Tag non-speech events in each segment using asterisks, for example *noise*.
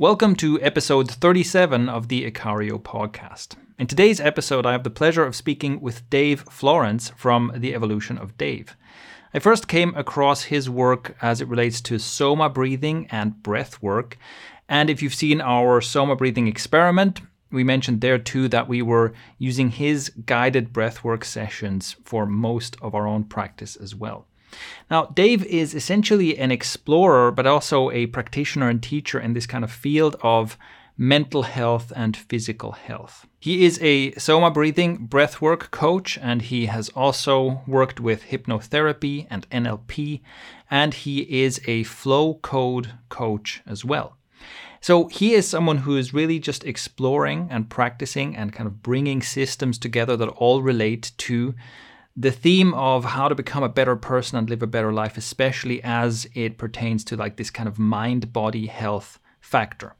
Welcome to episode 37 of the Ikario podcast. In today's episode, I have the pleasure of speaking with Dave Florence from The Evolution of Dave. I first came across his work as it relates to soma breathing and breath work. And if you've seen our soma breathing experiment, we mentioned there too that we were using his guided breathwork sessions for most of our own practice as well. Now, Dave is essentially an explorer, but also a practitioner and teacher in this kind of field of mental health and physical health. He is a soma breathing breathwork coach, and he has also worked with hypnotherapy and NLP, and he is a flow code coach as well. So he is someone who is really just exploring and practicing and kind of bringing systems together that all relate to the theme of how to become a better person and live a better life, especially as it pertains to like this kind of mind body health factor.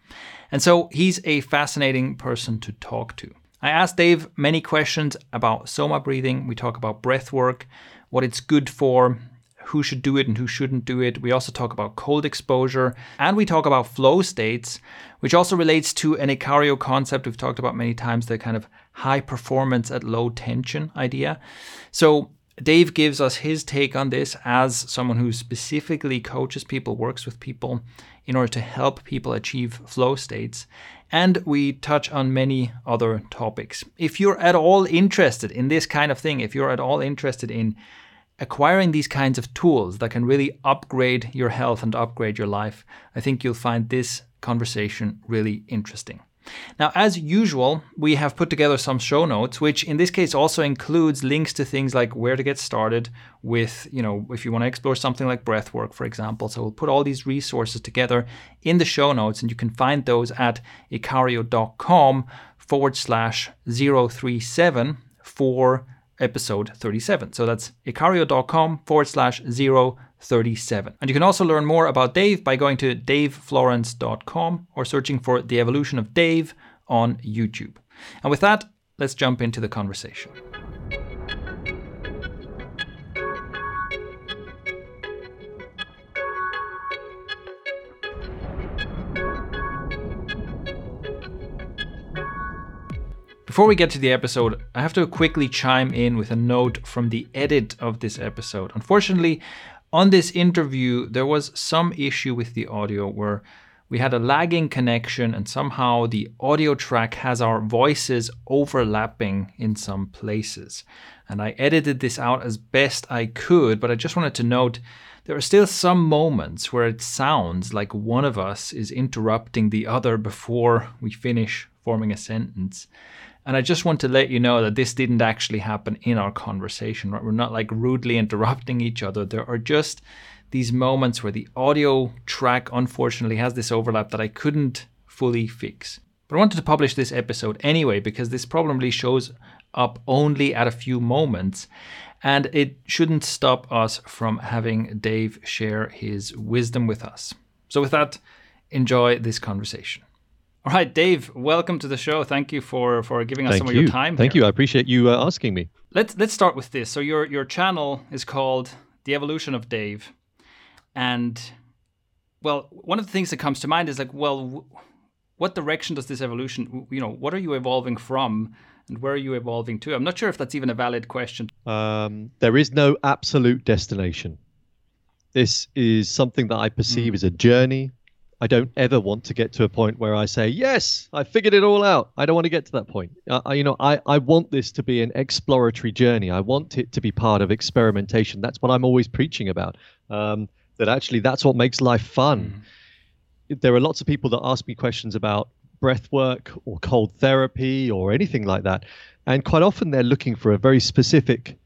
And so he's a fascinating person to talk to. I asked Dave many questions about soma breathing. We talk about breath work, what it's good for, who should do it and who shouldn't do it. We also talk about cold exposure and we talk about flow states, which also relates to an Ikario concept we've talked about many times, the kind of high performance at low tension idea. So Dave gives us his take on this as someone who specifically coaches people, works with people in order to help people achieve flow states. And we touch on many other topics. If you're at all interested in this kind of thing, if you're at all interested in acquiring these kinds of tools that can really upgrade your health and upgrade your life, I think you'll find this conversation really interesting. Now, as usual, we have put together some show notes, which in this case also includes links to things like where to get started with, you know, if you want to explore something like breath work, for example. So we'll put all these resources together in the show notes, and you can find those at ikario.com forward slash 037 for episode 37. So that's ikario.com forward slash 037. And you can also learn more about Dave by going to daveflorence.com or searching for The Evolution of Dave on YouTube. And with that, let's jump into the conversation. Before we get to the episode, I have to quickly chime in with a note from the edit of this episode. Unfortunately, on this interview, there was some issue with the audio where we had a lagging connection and somehow the audio track has our voices overlapping in some places. And I edited this out as best I could, but I just wanted to note there are still some moments where it sounds like one of us is interrupting the other before we finish forming a sentence. And I just want to let you know that this didn't actually happen in our conversation, right? We're not like rudely *laughs* interrupting each other. There are just these moments where the audio track unfortunately has this overlap that I couldn't fully fix. But I wanted to publish this episode anyway because this probably shows up only at a few moments and it shouldn't stop us from having Dave share his wisdom with us. So, with that, enjoy this conversation. All right, Dave, welcome to the show. Thank you for for giving us Thank some you. of your time. Thank here. you. I appreciate you uh, asking me. Let's let's start with this. So your your channel is called The Evolution of Dave, and well, one of the things that comes to mind is like, well, w- what direction does this evolution? You know, what are you evolving from, and where are you evolving to? I'm not sure if that's even a valid question. Um, there is no absolute destination. This is something that I perceive Mm. as a journey. I don't ever want to get to a point where I say, "Yes, I figured it all out." I don't want to get to that point. I, you know, I, I want this to be an exploratory journey. I want it to be part of experimentation. That's what I'm always preaching about. Um, that actually, that's what makes life fun. There are lots of people that ask me questions about breath work or cold therapy or anything like that, and quite often they're looking for a very specific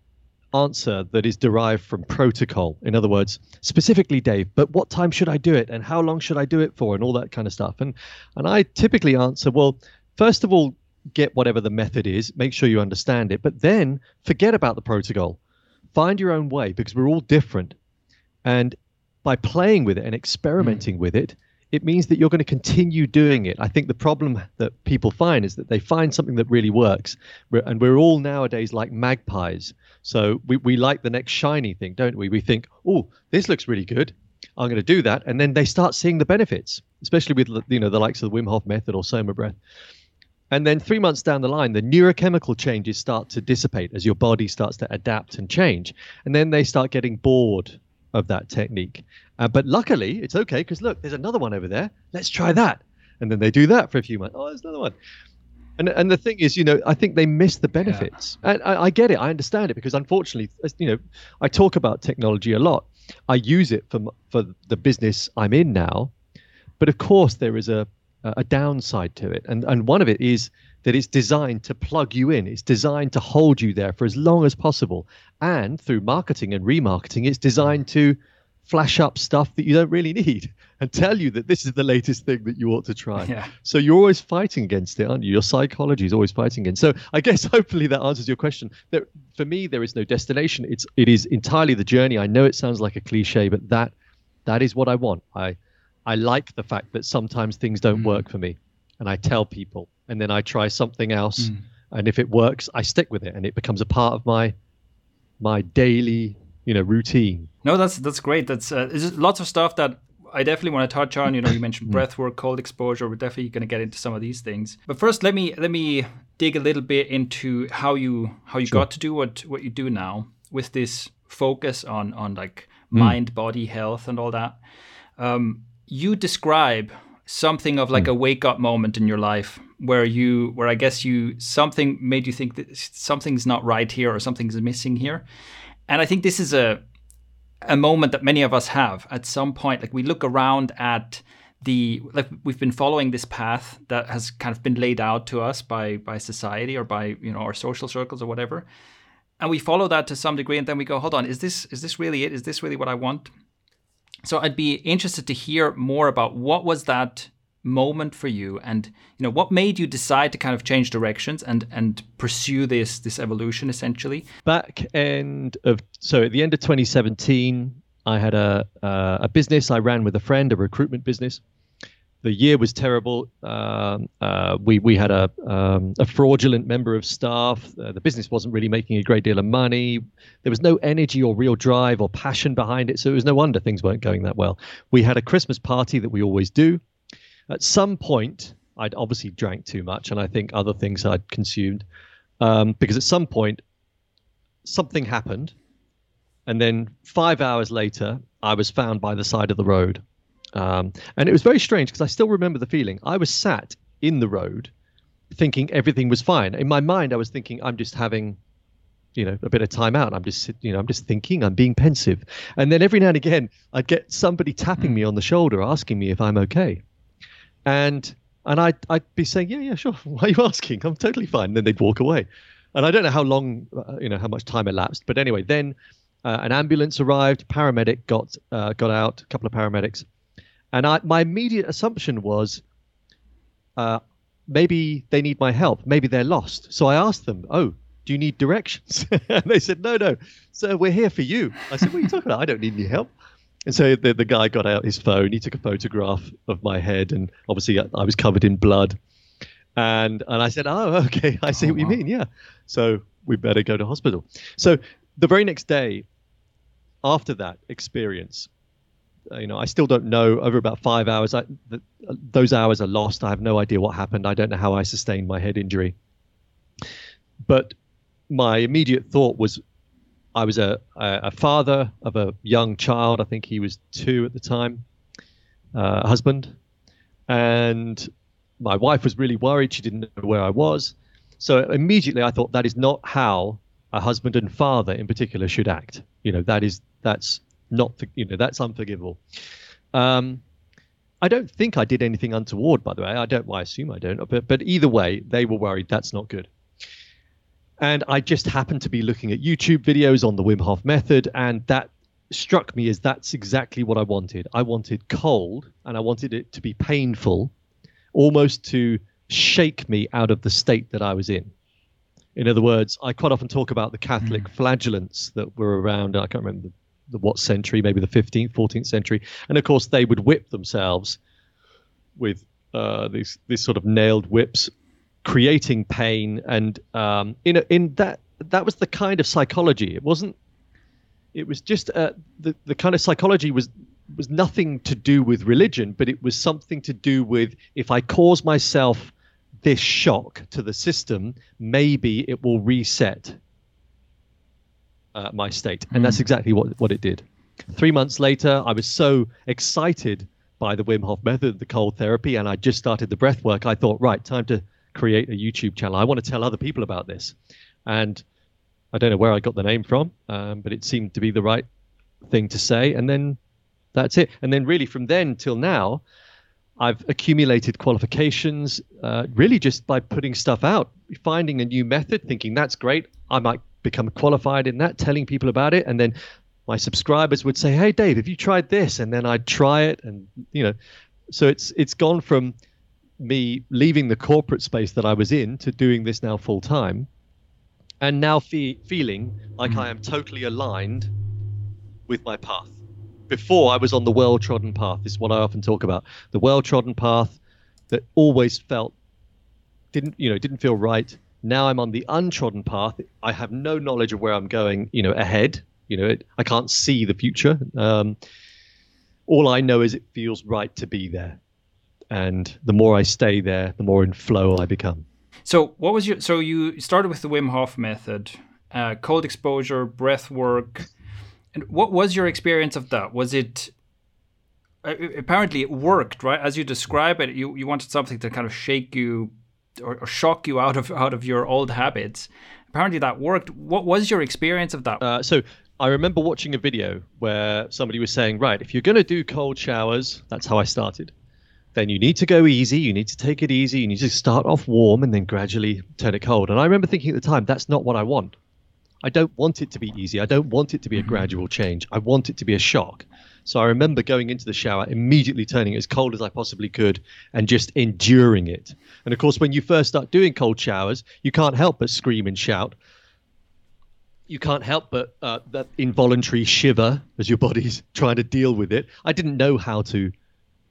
answer that is derived from protocol. In other words, specifically, Dave, but what time should I do it and how long should I do it for and all that kind of stuff. And and I typically answer, well, first of all, get whatever the method is, make sure you understand it, but then forget about the protocol. Find your own way because we're all different. And by playing with it and experimenting mm. with it, it means that you're going to continue doing it. I think the problem that people find is that they find something that really works. And we're all nowadays like magpies. So we, we like the next shiny thing, don't we? We think, oh, this looks really good. I'm going to do that, and then they start seeing the benefits, especially with you know the likes of the Wim Hof method or Soma breath. And then three months down the line, the neurochemical changes start to dissipate as your body starts to adapt and change. And then they start getting bored of that technique. Uh, but luckily, it's okay because look, there's another one over there. Let's try that. And then they do that for a few months. Oh, there's another one. And and the thing is, you know, I think they miss the benefits. Yeah. And I, I, get it. I understand it because unfortunately, you know, I talk about technology a lot. I use it for for the business I'm in now, but of course there is a a downside to it, and and one of it is that it's designed to plug you in. It's designed to hold you there for as long as possible, and through marketing and remarketing, it's designed to flash up stuff that you don't really need *laughs* and tell you that this is the latest thing that you ought to try. Yeah. So you're always fighting against it, aren't you? Your psychology is always fighting against. So I guess *laughs* hopefully that answers your question. There, for me, there is no destination. It's it is entirely the journey. I know it sounds like a cliche, but that that is what I want. I I like the fact that sometimes things don't mm. work for me, and I tell people, and then I try something else, mm. and if it works, I stick with it, and it becomes a part of my my daily you know routine. No, that's that's great. That's uh, lots of stuff that I definitely want to touch on. You know, you *laughs* mentioned mm. breath work, cold exposure. We're definitely going to get into some of these things. But first, let me let me dig a little bit into how you how you sure. got to do what what you do now with this focus on on like mm. mind body health and all that. Um, you describe something of like mm. a wake up moment in your life where you where I guess you something made you think that something's not right here or something's missing here. And I think this is a a moment that many of us have at some point. Like we look around at the like we've been following this path that has kind of been laid out to us by by society or by you know our social circles or whatever. And we follow that to some degree and then we go hold on is this is this really it? Is this really what i want? So I'd be interested to hear more about what was that moment for you and you know what made you decide to kind of change directions and and pursue this this evolution essentially back end of so at the end of 2017 i had a uh, a business i ran with a friend a recruitment business the year was terrible. Um, uh, we we had a um, a fraudulent member of staff. Uh, the business wasn't really making a great deal of money. There was no energy or real drive or passion behind it. So it was no wonder things weren't going that well. We had a Christmas party that we always do. At some point, I'd obviously drank too much, and I think other things I'd consumed. Um, because at some point, something happened, and then five hours later, I was found by the side of the road um, and it was very strange because I still remember the feeling. I was sat in the road thinking everything was fine. In my mind, I was thinking, I'm just having you know a bit of time out i'm just you know i'm just thinking i'm being pensive and then every now and again i'd get somebody tapping me on the shoulder asking me if i'm okay and and i'd, I'd be saying yeah yeah sure *laughs* why are you asking i'm totally fine and then they'd walk away and i don't know how long uh, you know how much time elapsed but anyway then uh, an ambulance arrived paramedic got uh, got out a couple of paramedics and I, my immediate assumption was, uh, maybe they need my help. Maybe they're lost. So I asked them, "Oh, do you need directions?" *laughs* and they said, "No, no, sir, we're here for you." I said, "What are you talking about? I don't need any help." And so the, the guy got out his phone. He took a photograph of my head, and obviously I, I was covered in blood. And and I said, "Oh, okay, I see oh, what you mean. Yeah, so we better go to hospital." So the very next day, after that experience, uh, you know, I still don't know. Over about five hours, I, those hours are lost. I have no idea what happened. I don't know how I sustained my head injury. But my immediate thought was, I was a, a father of a young child. I think he was two at the time, uh, husband, and my wife was really worried. She didn't know where I was. So immediately I thought that is not how a husband and father in particular should act. You know, that is that's not you know that's unforgivable. Um, I don't think I did anything untoward, by the way. I don't. Well, I assume I don't. But but either way, they were worried. That's not good. And I just happened to be looking at YouTube videos on the Wim Hof method, and that struck me as that's exactly what I wanted. I wanted cold, and I wanted it to be painful, almost to shake me out of the state that I was in. In other words, I quite often talk about the Catholic mm. flagellants that were around. I can't remember the the what century, maybe the 15th, 14th century, and of course they would whip themselves with uh, these these sort of nailed whips, creating pain, and um, in a, in that that was the kind of psychology. It wasn't. It was just uh, the the kind of psychology was was nothing to do with religion, but it was something to do with if I cause myself this shock to the system, maybe it will reset uh, my state. And that's exactly what, what it did. Three months later, I was so excited by the Wim Hof method, the cold therapy, and I just started the breath work. I thought, right, time to create a YouTube channel. I want to tell other people about this. And I don't know where I got the name from, um, but it seemed to be the right thing to say. And then that's it. And then, really, from then till now, I've accumulated qualifications uh, really just by putting stuff out, finding a new method, thinking that's great. I might become qualified in that, telling people about it. And then my subscribers would say, Hey, Dave, have you tried this? And then I'd try it. And, you know, so it's it's gone from me leaving the corporate space that I was in to doing this now full time and now fe- feeling like mm. I am totally aligned with my path. Before I was on the well trodden path, this is what I often talk about the well trodden path that always felt didn't you know didn't feel right. Now I'm on the untrodden path. I have no knowledge of where I'm going, you know, ahead. You know, it, I can't see the future. Um, all I know is it feels right to be there, and the more I stay there, the more in flow I become. So, what was your? So you started with the Wim Hof method, uh, cold exposure, breath work, and what was your experience of that? Was it uh, apparently it worked, right? As you describe it, you you wanted something to kind of shake you or, or shock you out of out of your old habits. Apparently that worked. What was your experience of that? Uh, so I remember watching a video where somebody was saying, right, if you're going to do cold showers, that's how I started then you need to go easy. You need to take it easy. You need to start off warm and then gradually turn it cold. And I remember thinking at the time, that's not what I want. I don't want it to be easy. I don't want it to be a mm-hmm. gradual change. I want it to be a shock. So I remember going into the shower, immediately turning it as cold as I possibly could and just enduring it. And of course, when you first start doing cold showers, you can't help but scream and shout. You can't help but uh, that involuntary shiver as your body's *laughs* trying to deal with it. I didn't know how to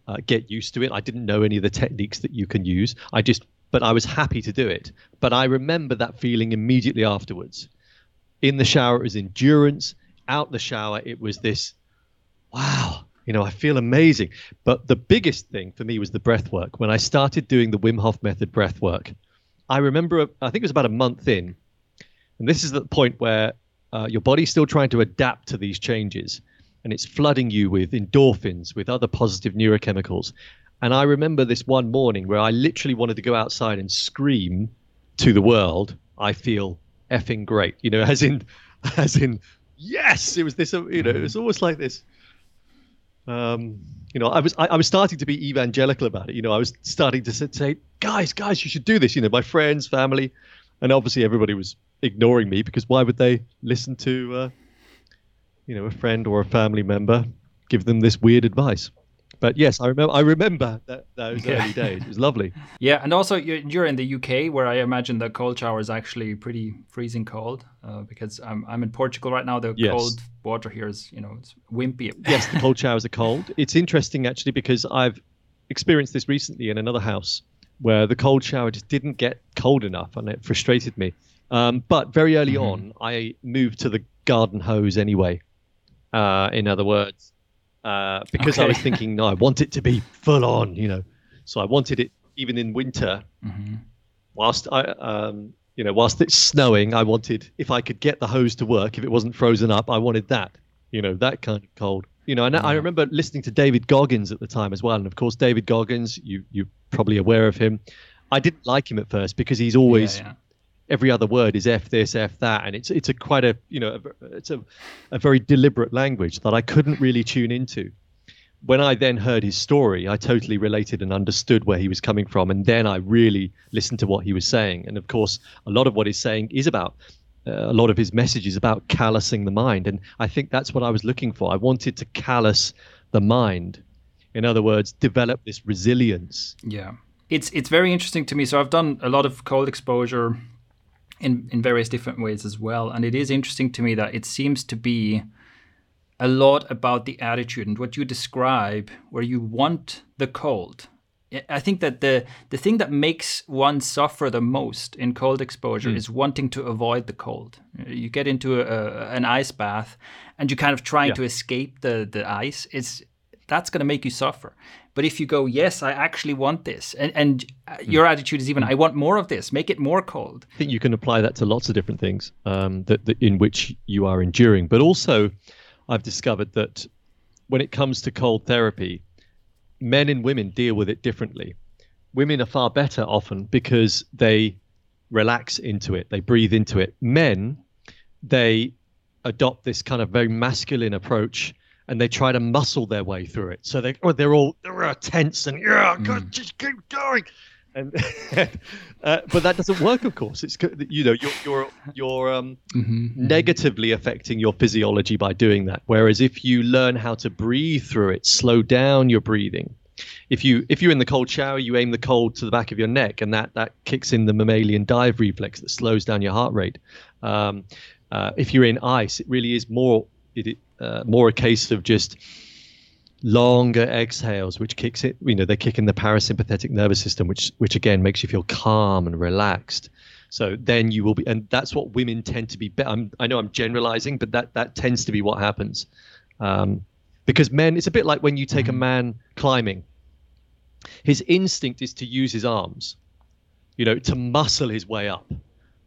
uh, get used to it. I didn't know any of the techniques that you can use. I just, but I was happy to do it. But I remember that feeling immediately afterwards. In the shower, it was endurance. Out the shower, it was this, wow, you know, I feel amazing. But the biggest thing for me was the breath work. When I started doing the Wim Hof method breath work, I remember, I think it was about a month in, and this is the point where uh, your body's still trying to adapt to these changes and it's flooding you with endorphins, with other positive neurochemicals. And I remember this one morning where I literally wanted to go outside and scream to the world, I feel effing great. You know, as in, *laughs* as in, yes, it was this, you know, it was almost like this. Um, you know, I was I, I, was starting to be evangelical about it. You know, I was starting to say, guys, guys, you should do this. You know, my friends, family, and obviously everybody was ignoring me because why would they listen to uh, you know, a friend or a family member, give them this weird advice. But yes, I remember. I remember that those yeah. early days. It was lovely. *laughs* Yeah, and also you're in the UK, where I imagine the cold shower is actually pretty freezing cold. Uh, because I'm I'm in Portugal right now. The yes. cold water here is you know it's wimpy. *laughs* yes, the cold showers are cold. It's interesting actually because I've experienced this recently in another house where the cold shower just didn't get cold enough, and it frustrated me. Um, but very early mm-hmm. on, I moved to the garden hose anyway uh, in other words, uh, because okay. I was thinking, no, I want it to be full on, you know. So I wanted it even in winter, mm-hmm. whilst I, um, you know, whilst it's snowing. I wanted if I could get the hose to work, if it wasn't frozen up, I wanted that, you know, that kind of cold. You know, and. I remember listening to David Goggins at the time as well, and of course David Goggins, you you're probably aware of him. I didn't like him at first because he's always yeah, yeah every other word is f this f that. And it's it's a quite a you know it's a, a very deliberate language that i couldn't really tune into. When i then heard his story i totally related and understood where he was coming from. And then i really listened to what he was saying. And of course a lot of what he's saying is about uh, a lot of his message is about callousing the mind. And i think that's what i was looking for. I wanted to callous the mind. In other words develop this resilience. Yeah. It's it's very interesting to me. So i've done a lot of cold exposure in, in various different ways as well. And it is interesting to me that it seems to be a lot about the attitude and what you describe, where you want the cold. I think that the the thing that makes one suffer the most in cold exposure mm. is wanting to avoid the cold. You get into a, an ice bath, and you're kind of trying yeah. to escape the the ice. It's that's going to make you suffer. But if you go, yes, I actually want this, and, and uh, your attitude is even, I want more of this, make it more cold. I think you can apply that to lots of different things um, that, that in which you are enduring. But also, I've discovered that when it comes to cold therapy, men and women deal with it differently. Women are far better often because they relax into it, they breathe into it. Men, they adopt this kind of very masculine approach and they try to muscle their way through it. So they, or they're all they're tense and yeah, mm. God, just keep going. And *laughs* uh, but that doesn't work, of course. It's you know you're you're you're um, mm-hmm. negatively affecting your physiology by doing that. Whereas if you learn how to breathe through it, slow down your breathing. If you if you're in the cold shower, you aim the cold to the back of your neck, and that that kicks in the mammalian dive reflex that slows down your heart rate. Um, uh, if you're in ice, it really is more it, uh, more a case of just longer exhales, which kicks it. You know, they kick in the parasympathetic nervous system, which which again makes you feel calm and relaxed. So then you will be, and that's what women tend to be. I'm, I know I'm generalizing, but that that tends to be what happens. Um, because men, it's a bit like when you take a mm-hmm. man climbing. His instinct is to use his arms, you know, to muscle his way up.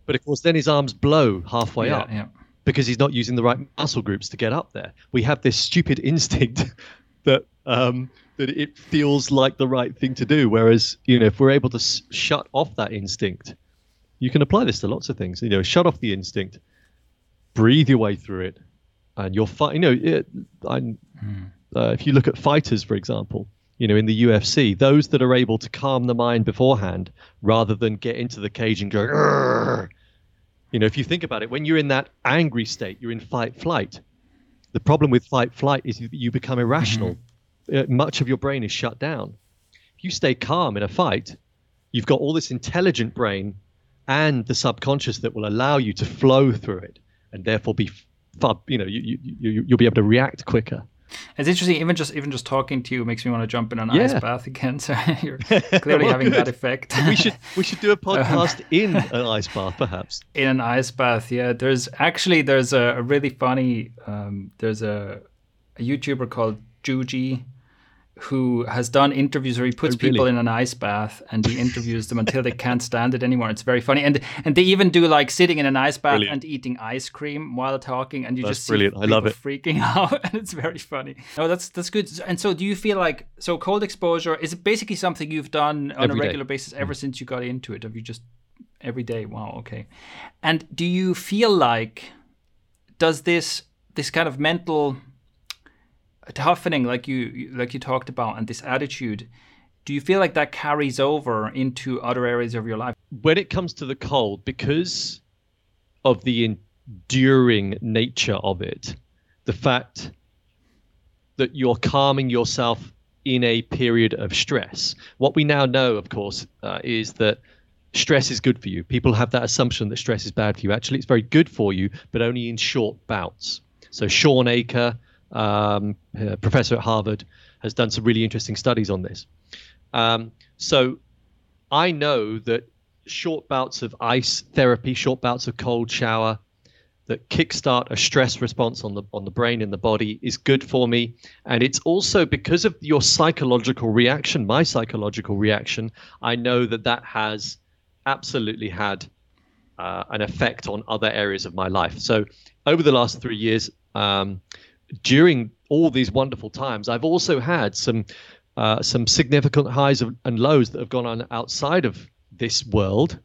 But of course, then his arms blow halfway yeah, up. Yeah because he's not using the right muscle groups to get up there. We have this stupid instinct *laughs* that um, that it feels like the right thing to do. Whereas, you know, if we're able to s- shut off that instinct, you can apply this to lots of things. You know, shut off the instinct, breathe your way through it, and you're fine. You know, it, mm. uh, if you look at fighters, for example, you know, in the UFC, those that are able to calm the mind beforehand rather than get into the cage and go, you know, if you think about it, when you're in that angry state, you're in fight flight. The problem with fight flight is that you become irrational. Mm-hmm. Uh, much of your brain is shut down. If you stay calm in a fight, you've got all this intelligent brain and the subconscious that will allow you to flow through it and therefore be far, you know, you, you, you, you'll be able to react quicker. It's interesting. Even just even just talking to you makes me want to jump in an yeah. ice bath again. *laughs* So you're *laughs* clearly well, having that effect. we should we should do a *laughs* podcast um, in an ice bath, perhaps. In an ice bath, yeah. There's actually there's a, a really funny um, there's a, a YouTuber called Juji who has done interviews where he puts oh, really? people in an ice bath and he interviews them until they can't stand it anymore. It's very funny, and and they even do like sitting in an ice bath brilliant. and eating ice cream while talking, and you that's just brilliant. I love it, freaking *laughs* out, and it's very funny. No, that's that's good. And so, do you feel like so cold exposure is it basically something you've done on every a regular day. basis ever mm. since you got into it? Have you just every day? Wow, okay. And do you feel like does this this kind of mental toughening like you like you talked about and this attitude do you feel like that carries over into other areas of your life? When it comes to the cold because of the enduring nature of it the fact that you're calming yourself in a period of stress what we now know of course uh, is that stress is good for you. People have that assumption that stress is bad for you. Actually it's very good for you but only in short bouts. So Shawn Achor um, professor at Harvard, has done some really interesting studies on this. Um, so I know that short bouts of ice therapy, short bouts of cold shower, that kickstart a stress response on the on the brain and the body is good for me and it's also because of your psychological reaction my psychological reaction i know that that has absolutely had uh, an effect on other areas of my life so over the last three years um, during all these wonderful times, I've also had some uh, some significant highs and lows that have gone on outside of this world.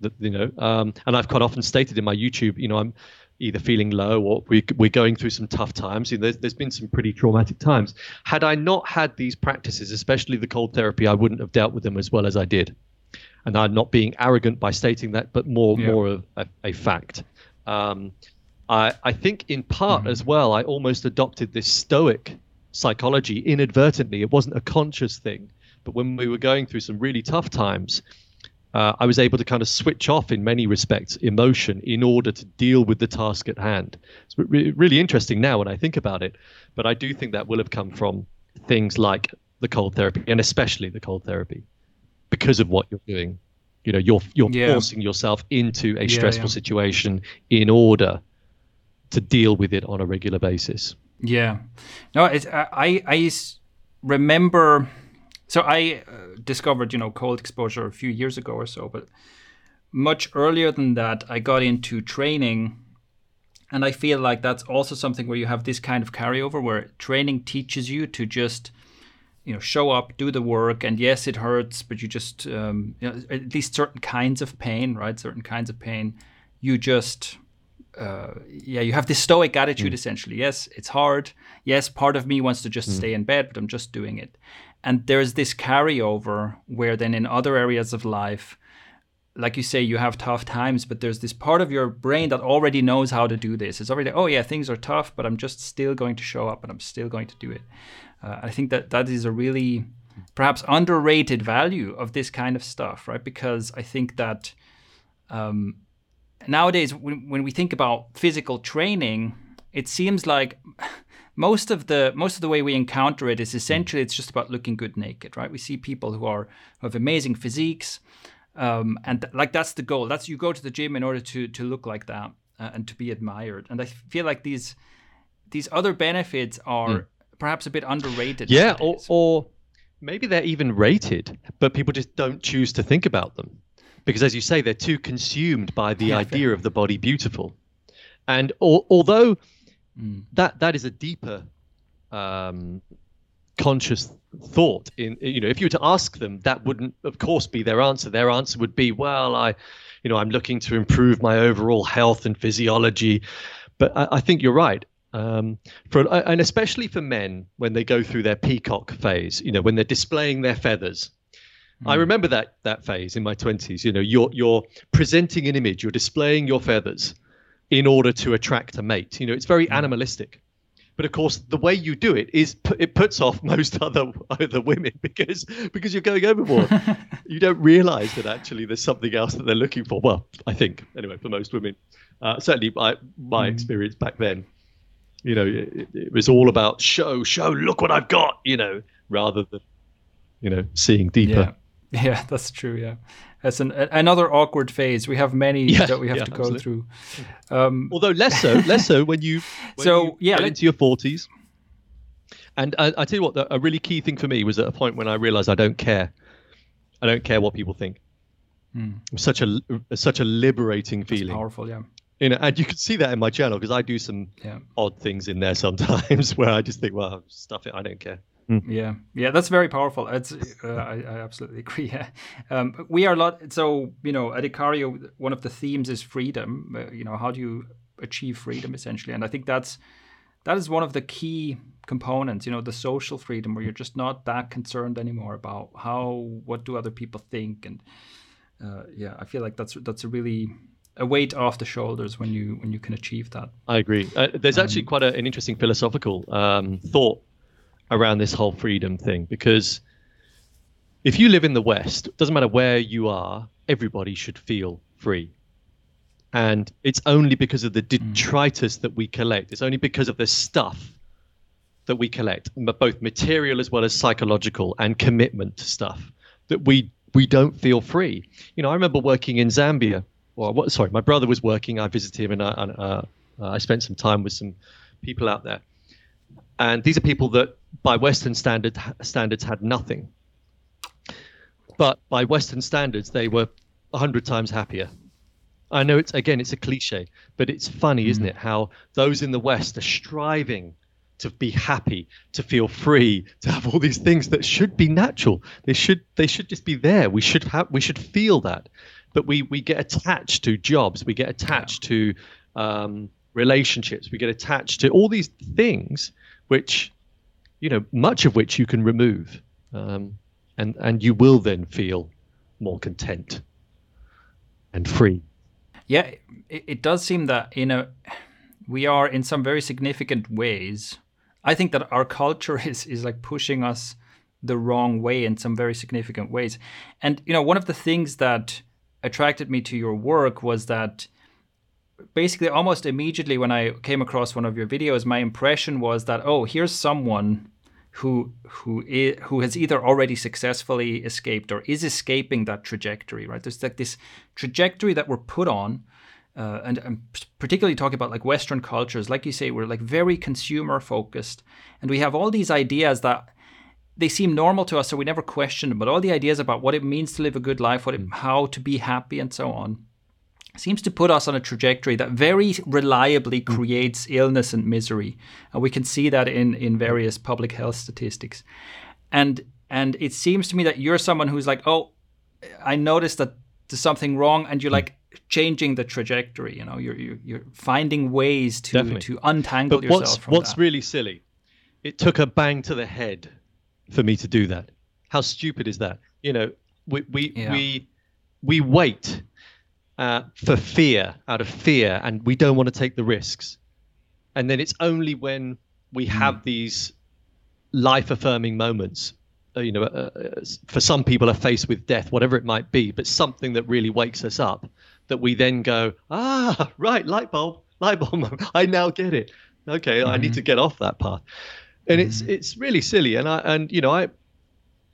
That you know, um, and I've quite often stated in my YouTube, you know, I'm either feeling low or we, we're going through some tough times. You know, there's, there's been some pretty traumatic times. Had I not had these practices, especially the cold therapy, I wouldn't have dealt with them as well as I did. And I'm not being arrogant by stating that, but more yeah. more of a, a fact. Um, I, I think in part mm-hmm. as well, I almost adopted this stoic psychology inadvertently. It wasn't a conscious thing, but when we were going through some really tough times, uh, I was able to kind of switch off in many respects emotion in order to deal with the task at hand. It's re- really interesting now when I think about it, but I do think that will have come from things like the cold therapy and especially the cold therapy because of what you're doing. You know, you're you're yeah. forcing yourself into a stressful yeah, yeah. situation in order to deal with it on a regular basis. Yeah, no, I, I, remember. So I uh, discovered, you know, cold exposure a few years ago or so, but much earlier than that, I got into training. And I feel like that's also something where you have this kind of carryover where training teaches you to just, you know, show up, do the work. And yes, it hurts, but you just, um, you know, at least certain kinds of pain, right? Certain kinds of pain, you just, uh, yeah, you have this stoic attitude mm. essentially. Yes, it's hard. Yes, part of me wants to just mm. stay in bed, but I'm just doing it. And there's this carryover where then in other areas of life, like you say, you have tough times, but there's this part of your brain that already knows how to do this. It's already, oh yeah, things are tough, but I'm just still going to show up and I'm still going to do it. Uh, I think that that is a really perhaps underrated value of this kind of stuff, right? Because I think that um, nowadays, when, when we think about physical training, it seems like most of the most of the way we encounter it is essentially it's just about looking good naked, right? We see people who are who have amazing physiques um, and th- like that's the goal that's you go to the gym in order to to look like that uh, and to be admired and i feel like these these other benefits are mm. perhaps a bit underrated yeah or, or maybe they're even rated but people just don't choose to think about them because as you say they're too consumed by the yeah, idea fair. of the body beautiful and al- although mm. that that is a deeper um, conscious thought in you know if you were to ask them that wouldn't of course be their answer their answer would be well i you know i'm looking to improve my overall health and physiology but i, I think you're right um, for and especially for men when they go through their peacock phase you know when they're displaying their feathers. I remember that that phase in my 20s you know you're you're presenting an image you're displaying your feathers in order to attract a mate you know it's very mm. animalistic but of course, the way you do it is it puts off *laughs* most other other women because because you're going overboard. *laughs* you don't realise that actually there's something else that they're looking for. Well, I think anyway for most women, uh, certainly my my mm. experience back then, you know, it, it was all about show, show, look what I've got, you know, rather than you know seeing deeper. Yeah, *laughs* yeah that's true. Yeah. That's an, another awkward phase. We have many yeah, that we have yeah, to go absolutely. through. Um, Although less so, less so when you *laughs* when so you yeah into your forties. And I, I, tell you what, the, a really key thing for me was at a point when I realized I don't care. I don't care what people think. Hmm. Such a such a liberating That's feeling. Powerful, yeah. You know, and you can see that in my channel because I do some yeah. odd things in there *laughs* sometimes where I just think, well, stuff it, I don't care. Mm. Yeah, yeah, that's very powerful. It's, uh, I, I, absolutely *laughs* agree. Yeah. Um, we are a lot. So you know, at Ikario, one of the themes is freedom. Uh, you know, how do you achieve freedom essentially? And I think that's that is one of the key components. You know, the social freedom, where you're just not that concerned anymore about how what do other people think, and uh, yeah, I feel like that's that's a really a weight off the shoulders when you when you can achieve that. I agree. Uh, there's um, actually quite a, an interesting philosophical um, thought around this whole freedom thing because if you live in the West, doesn't matter where you are, everybody should feel free. And it's only because of the hmm. detritus that we collect, it's only because of the stuff that we collect, both material as well as psychological and commitment to stuff, that we we don't feel free. You know, I remember working in Zambia. Well, what, sorry, my brother was working. I visited him, and I, uh, I spent some time with some people out there. And these are people that, by Western standard, standards, had nothing. But by Western standards, they were a hundred times happier. I know it's again, it's a cliche, but it's funny, mm. isn't it? How those in the West are striving to be happy, to feel free, to have all these things that should be natural. They should they should just be there. We should have we should feel that, but we we get attached to jobs. We get attached to um, relationships. We get attached to all these things which, you know, much of which you can remove, um, and and you will then feel more content and free. Yeah, it, it does seem that you know we are in some very significant ways. I think that our culture *laughs* is is like pushing us the wrong way in some very significant ways. And you know, one of the things that attracted me to your work was that basically almost immediately when I came across one of your videos, my impression was that oh, here's someone who who is, who has either already successfully escaped or is escaping that trajectory. Right? There's like this trajectory that we're put on. Uh, and I'm particularly talking about like Western cultures, like you say, we're like very consumer focused, and we have all these ideas that they seem normal to us, so we never question them. But all the ideas about what it means to live a good life, what it, how to be happy, and so on, seems to put us on a trajectory that very reliably mm. creates illness and misery, and we can see that in in various public health statistics. And and it seems to me that you're someone who's like, oh, I noticed that there's something wrong, and you're mm. like changing the trajectory. You know, you're you're, you're finding ways to Definitely. to untangle but yourself what's, from what's that. really silly? It took a bang to the head for me to do that. How stupid is that? You know, we we yeah. we we wait uh, for fear, out of fear, and we don't want to take the risks. And then it's only when we hmm. have these life-affirming moments, uh, you know, uh, uh, for some people are faced with death, whatever it might be, but something that really wakes us up, that we then go, ah, *laughs* right, light bulb, light bulb, *laughs* I now get it. Okay, mm-hmm. I need mm-hmm. to get off that path, and mm-hmm. it's it's really silly. And I and you know I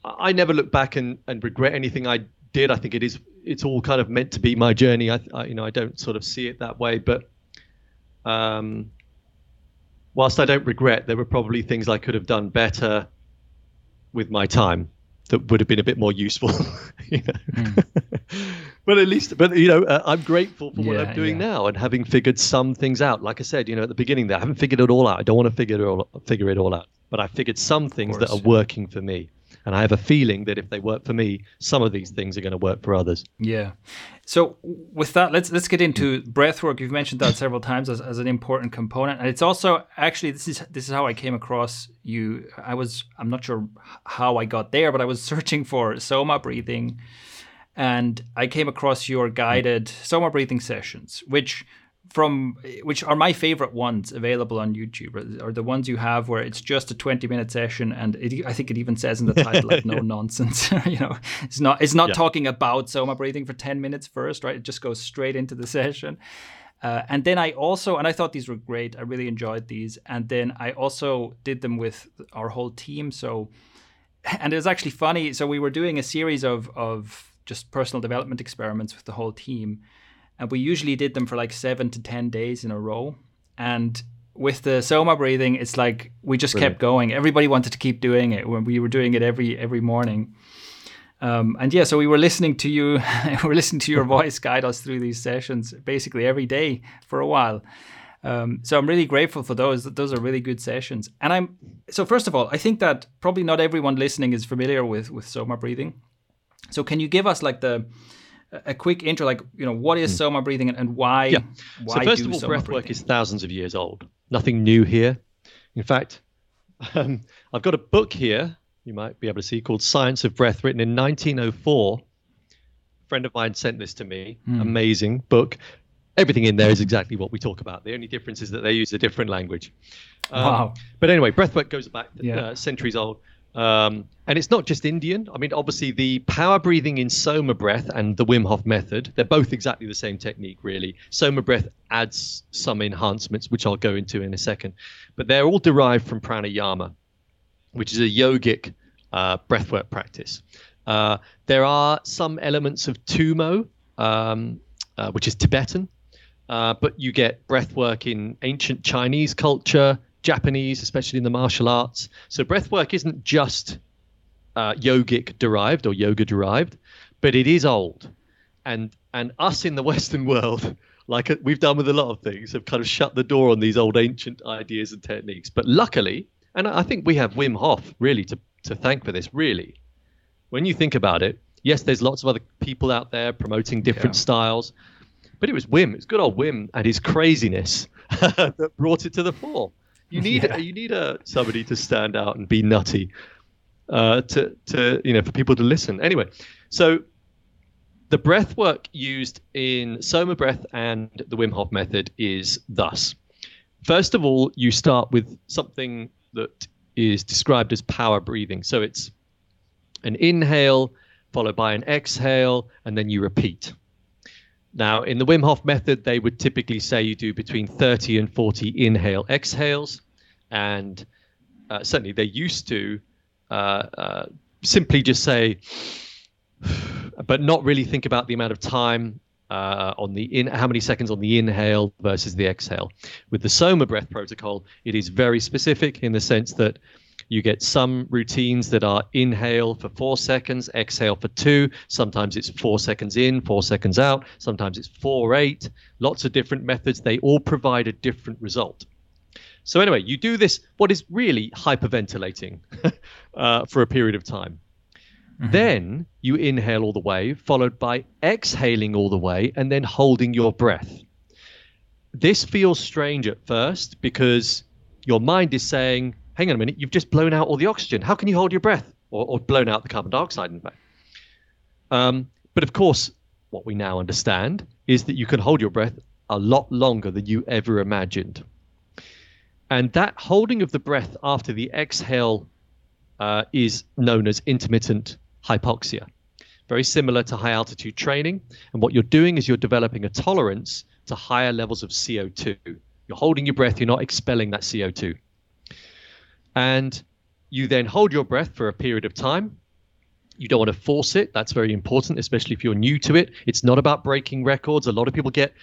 I never look back and, and regret anything I did. I think it is it's all kind of meant to be my journey. I, I you know I don't sort of see it that way, but um, whilst I don't regret, there were probably things I could have done better with my time that would have been a bit more useful. *laughs* you know? mm. *laughs* but at least, but you know, uh, I'm grateful for what I'm doing yeah. now and having figured some things out. Like I said, you know, at the beginning, there, I haven't figured it all out. I don't want to figure it all figure it all out, but I figured some things that are working for me. And I have a feeling that if they work for me, some of these things are going to work for others. Yeah. So with that, let's let's get into breath work. You've mentioned that several times as, as an important component, and it's also actually this is this is how I came across you. I was I'm not sure how I got there, but I was *laughs* searching for soma breathing, and I came across your guided soma breathing sessions, which from which are my favorite ones available on YouTube are the ones you have where it's just a 20 minute session and it, I think it even says in the title like no *laughs* nonsense *laughs* you know? It's not it's not yeah. talking about soma breathing for 10 minutes first right? It just goes straight into the *laughs* session. Uh, and then I also and I thought these were great I really enjoyed these and then I also did them with our whole team so and it was actually funny so we were doing a series of of just personal development experiments with the whole team and we usually did them for like seven to ten days in a row. And with the soma breathing, it's like we just Brilliant. kept going. Everybody wanted to keep doing it when we were doing it every every morning. Um, and yeah, so we were listening to you, we *laughs* were listening to your *laughs* voice guide us through these sessions basically every day for a while. Um, so I'm really grateful for those. Those are really good sessions. And I'm so first of all, I think that probably not everyone listening is familiar with with soma breathing. So can you give us like the a quick intro, like you know, what is hmm. soma breathing and, and why? Yeah. Why so first of all, breath work is thousands of years old. Nothing new here. In fact, *laughs* um, I've got a book here you might be able to see called Science of Breath, written in 1904. A friend of mine sent this to me. Mm. Amazing book. Everything in there is exactly what we talk about. The only difference is that they use a different language. Um, wow. But anyway, breathwork goes back yeah. uh, centuries old. Um, and it's not just Indian. I mean, obviously, the power breathing in Soma breath and the Wim Hof method, they're both exactly the same technique, really. Soma breath adds some enhancements, which I'll go into in a second. But they're all derived from pranayama, which is a yogic uh, breathwork practice. Uh, there are some elements of Tumo, um, uh, which is Tibetan, uh, but you get breathwork in ancient Chinese culture, Japanese, especially in the martial arts. So breathwork isn't just uh, yogic derived or yoga derived, but it is old. And and us in the *laughs* Western world, like we've done with a lot of things, have kind of shut the door on these old ancient ideas and techniques. But luckily, and I think we have Wim Hof really to, to thank for this, really. When you think about it, yes, there's lots of other people out there promoting different yeah. styles, but it was Wim, it's good old Wim and his craziness *laughs* that brought it to the fore. You need *laughs* yeah. you need a somebody to stand out and be nutty, uh, to to you know for people to listen. Anyway, so the breath work used in Soma breath and the Wim Hof method is thus. First of all, you start with something that is described as power breathing. So it's an inhale followed by an exhale, and then you repeat. Now, in the Wim Hof method, they would typically say you do between 30 and 40 inhale exhales. And uh, certainly they used to uh, uh, simply just say, *sighs* but not really think about the amount of time uh, on the in how many seconds on the inhale versus the exhale. With the Soma breath protocol, it is very specific in the sense that You get some routines that are inhale for four seconds, exhale for two. Sometimes it's four seconds in, four seconds out. Sometimes it's four, eight. Lots of different methods. They all provide a different result. So, anyway, you do this, what is really hyperventilating *laughs* uh, for a period of time. Mm-hmm. Then you inhale all the way, followed by exhaling all the way, and then holding your breath. This feels strange at first because your mind is saying, hang on a minute, you've just blown out all the oxygen. How can you hold your breath? Or, or blown out the carbon dioxide, in fact. Um, but of course, what we now understand is that you can hold your breath a lot longer than you ever imagined. And that holding of the breath after the exhale uh, is known as intermittent hypoxia. Very similar to high altitude training. And what you're doing is you're developing a tolerance to higher levels of CO2. You're holding your breath, you're not expelling that CO2. And you then hold your breath for a period of time. You don't want to force it. That's very important, especially if you're new to it. It's not about breaking records. A lot of people get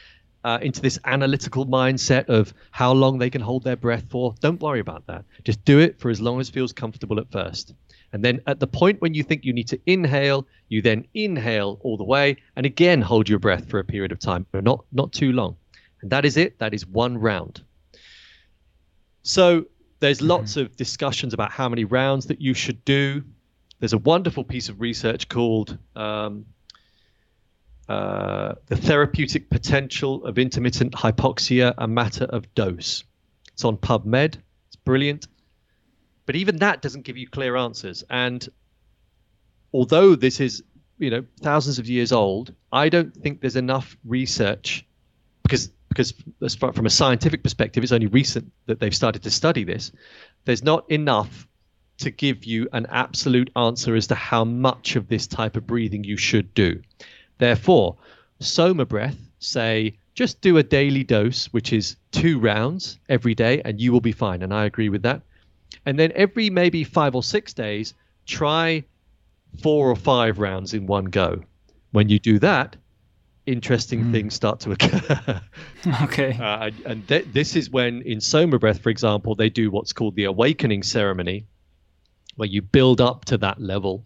uh, into this analytical mindset of how long they can hold their breath for. Don't worry about that. Just do it for as long as feels comfortable at first. And then at the point when you think you need to inhale, you then inhale all the way and again hold your breath for a period of time, but not not too long. And that is it. That is one round. So there's mm-hmm. lots of discussions about how many rounds that you should do. There's a wonderful piece of research called um, uh, The Therapeutic Potential of Intermittent Hypoxia, a Matter of Dose. It's on PubMed. It's brilliant. But even that doesn't give you clear answers. And although this is, you know, thousands of years old, I don't think there's enough research because because from a scientific perspective, it's only recent that they've started to study this. There's not enough to give you an absolute answer as to how much of this type of breathing you should do. Therefore, Soma breath say just do a daily dose, which is two rounds every day, and you will be fine. And I agree with that. And then every maybe five or six days, try four or five rounds in one go. When you do that, interesting mm. things start to occur. *laughs* okay. Uh, and th- this is when, in Soma Breath, for example, they do what's called the awakening ceremony, where you build up to that level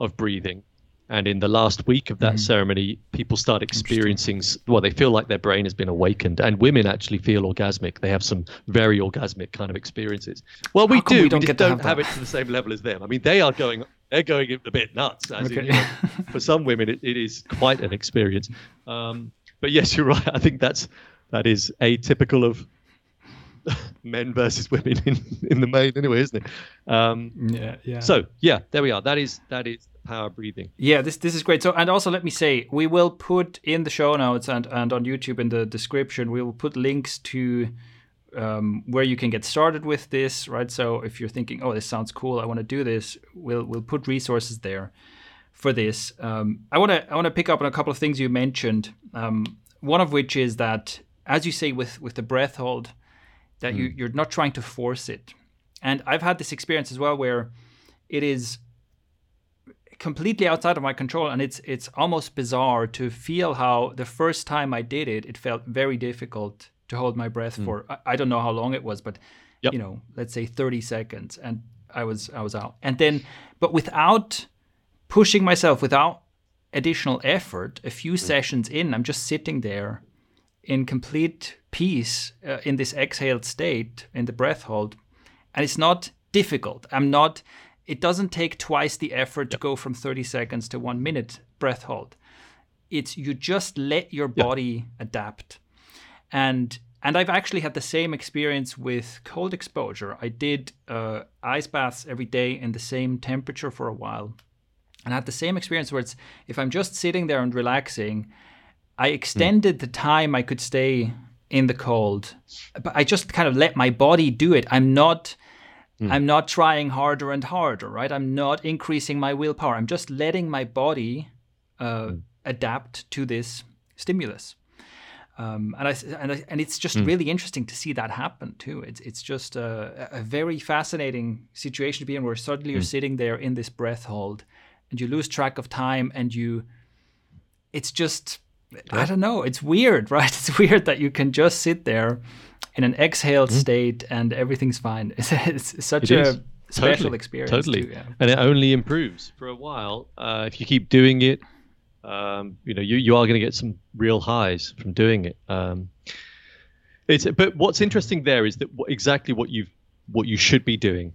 of breathing. And in the last week of that mm. ceremony, people start experiencing, well, they feel like their brain has been awakened. And women actually feel orgasmic. They have some very orgasmic kind of experiences. Well, we do. We don't, we don't have, have it to the same level as them. I mean, they are going they're going a bit nuts. Okay. In, you know, for some women, it, it is quite an experience. Um, but yes, *laughs* you're right. I think that's that is atypical of *laughs* men versus women in, in the main, anyway, isn't it? Um, yeah, yeah. So yeah, there we are. That is that is power breathing. Yeah, this this is great. So and also let me say, we will put in the show notes and and on YouTube in the description, we will put links to um, where you can get started with this, right? So if you're thinking, oh, this sounds cool, I want to do this, we'll we'll put resources there for this. Um, I want to I want to pick up on a couple of things you mentioned. Um, one of which is that, as you say, with with the breath hold, that mm. you you're not trying to force it. And I've had this experience as well where it is completely outside of my control and it's it's almost bizarre to feel how the first time I did it it felt very difficult to hold my breath mm. for I, I, don't know how long it was, but yep. you know, let's say 30 seconds, and I was I was out. And then, but without pushing myself, without additional effort, a few mm. sessions in, I'm just sitting there in complete peace uh, in this exhaled state in the breath hold, and it's not difficult. I'm not. It doesn't take twice the effort to go from 30 seconds to one minute breath hold. It's you just let your body adapt and and I've actually had the same experience with cold exposure. I did uh, ice baths every day in the same temperature for a while, and I had the same experience where it's if I'm just sitting there and relaxing, I extended mm. the time I could stay in the cold, but I just kind of let my body do it. I'm not. Mm. I'm not trying harder and harder, right? I'm not increasing my willpower. I'm just letting my body uh, mm. adapt to this stimulus. Um, and I and, I, and it's just mm. really interesting to see that happen too. It's it's just a, a very fascinating situation to be in, where suddenly mm. you're hmm. sitting there in this breath hold, and you lose track of time, and you, it's just yeah. I don't know. It's weird, *laughs* right? It's weird that you can just sit there in an exhaled mm. state and everything's fine. *laughs* It's, it's such it a special totally, experience. Totally, too, yeah. and it only improves for a while. Uh, if you keep doing it, um, you know, you, you are going to get some real highs from doing it. Um, it's but what's interesting there is that what, exactly what you what you should be doing.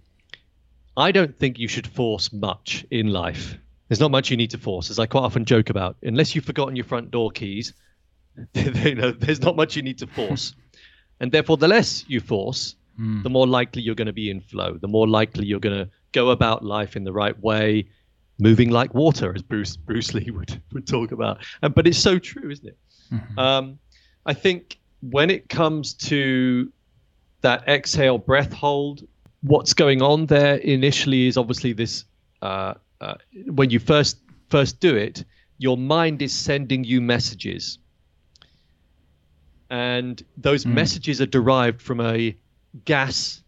I don't think you should force much in life. There's not much you need to force, as I quite often joke about. Unless you've forgotten your front door keys, *laughs* you know, there's not much you need to force. *laughs* and therefore, the less you force, Hmm. the more likely you're going to be in flow. The more likely you're going to go about life in the right way, moving like water, as Bruce Bruce Lee would would talk about. And but it's so true, isn't it? Mhm. Um, I think when it comes to that exhale breath hold, what's going on there initially is obviously this. Uh, uh, when you first first do it, your mind is sending you messages, and those Mm. messages are derived from a gas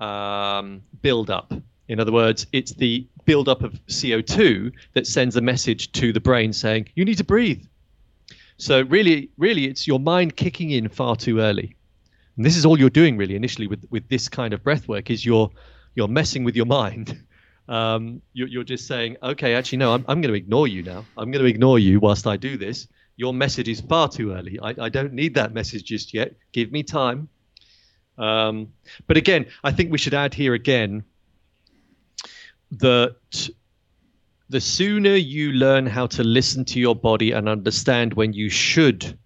um, buildup. In other words, it's the buildup of CO2 that sends a message to the brain saying, you need to breathe. So really, really, it's your mind kicking in far too early. And this is all you're doing really initially with, with this kind of breath work is you're, you're messing with your *laughs* mind. Um, you're, you're just saying, okay, actually, no, I'm, I'm going to ignore you now. I'm going to ignore you whilst I do this. Your message is far too early. I, I don't need that message just yet. Give me time. Um, but again, I think we should add here again that the sooner you learn how to listen to your body and understand when you should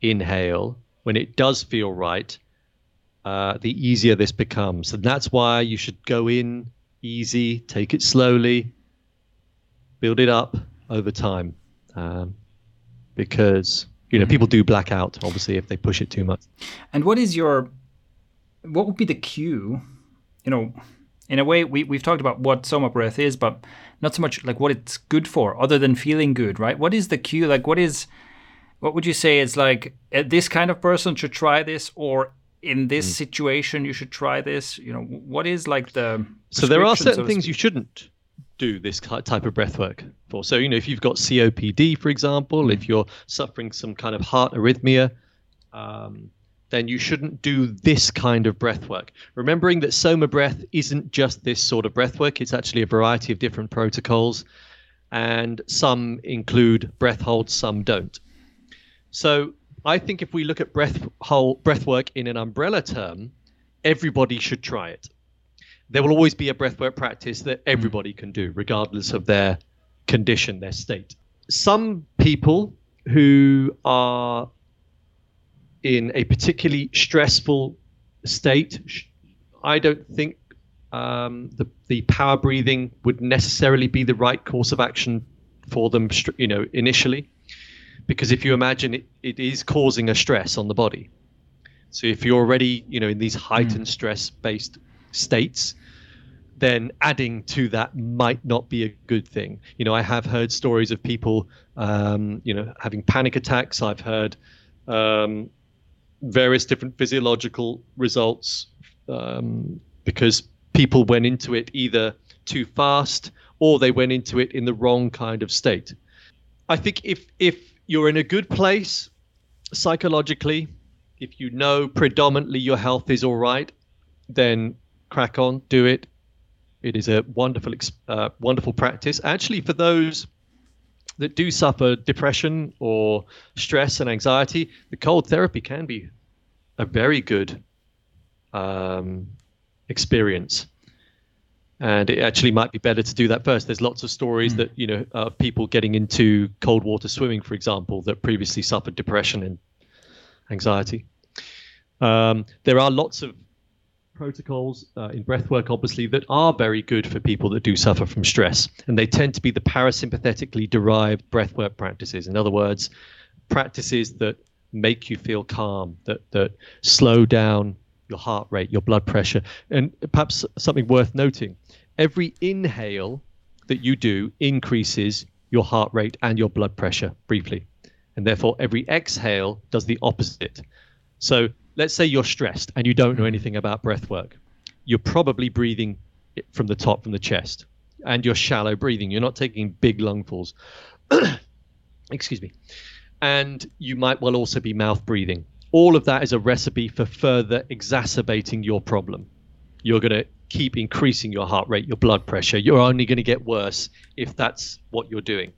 inhale, when it does feel right, uh, the easier this becomes. And that's why you should go in easy, take it slowly, build it up over time. Um, because you know Mhm. people do black out obviously if they push it too much. And what is your what would be the cue? You know, in a way we, we've talked about what soma breath is, but not so much like what it's good for, other than feeling good, right? What is the cue? Like what is what would you say is like uh, this kind of person should try this or in this Hmm. situation you should try this? You know, what is like the So there are certain so things you shouldn't do this type of breath work for. So you know if you've got COPD, for example, if you're suffering some kind of heart arrhythmia, um, then you shouldn't do this kind of breath work. Remembering that soma breath isn't just this sort of breath work; it's actually a variety of different protocols, and some include breath holds, some don't. So I think if we look at breath hold, breath work in an umbrella term, everybody should try it there will always be a breathwork practice that everybody can do, regardless of their condition, their state. Some people who are in a particularly stressful state, I don't think um, the the power breathing would necessarily be the right course of action for them. You know, initially, because if you imagine it, it is causing a stress on the body. So if you're already, you know, in these heightened stress-based states, then adding to that might not be a good thing. You know, I have heard stories of people, um, you know, having panic attacks. I've heard um, various different physiological results um, because people went into it either too fast or they went into it in the wrong kind of state. I think if if you're in a good place psychologically, if you know predominantly your health is all right, then crack on, do it. It is a wonderful, uh, wonderful practice. Actually, for those that do suffer depression or stress and anxiety, the cold therapy can be a very good um, experience. And it actually might be better to do that first. There's lots of stories that you know of people getting into cold water swimming, for example, that previously suffered depression and anxiety. Um, there are lots of protocols uh, in breathwork, obviously, that are very good for people that do suffer from stress, and they tend to be the parasympathetically derived breathwork practices. In other words, practices that make you feel calm, that that slow down your heart rate, your blood pressure, and perhaps something worth noting: every inhale that you do increases your heart rate and your blood pressure briefly, and therefore every exhale does the opposite. So let's say you're stressed and you don't know mm-hmm. anything about breath work. You're probably breathing from the top, from the chest, and you're shallow breathing. You're not taking big lungfuls. *coughs* Excuse me. And you might well also be mouth breathing. All of that is a recipe for further exacerbating your problem. You're going to keep increasing your heart rate, your blood pressure. You're only going to get worse if that's what you're doing.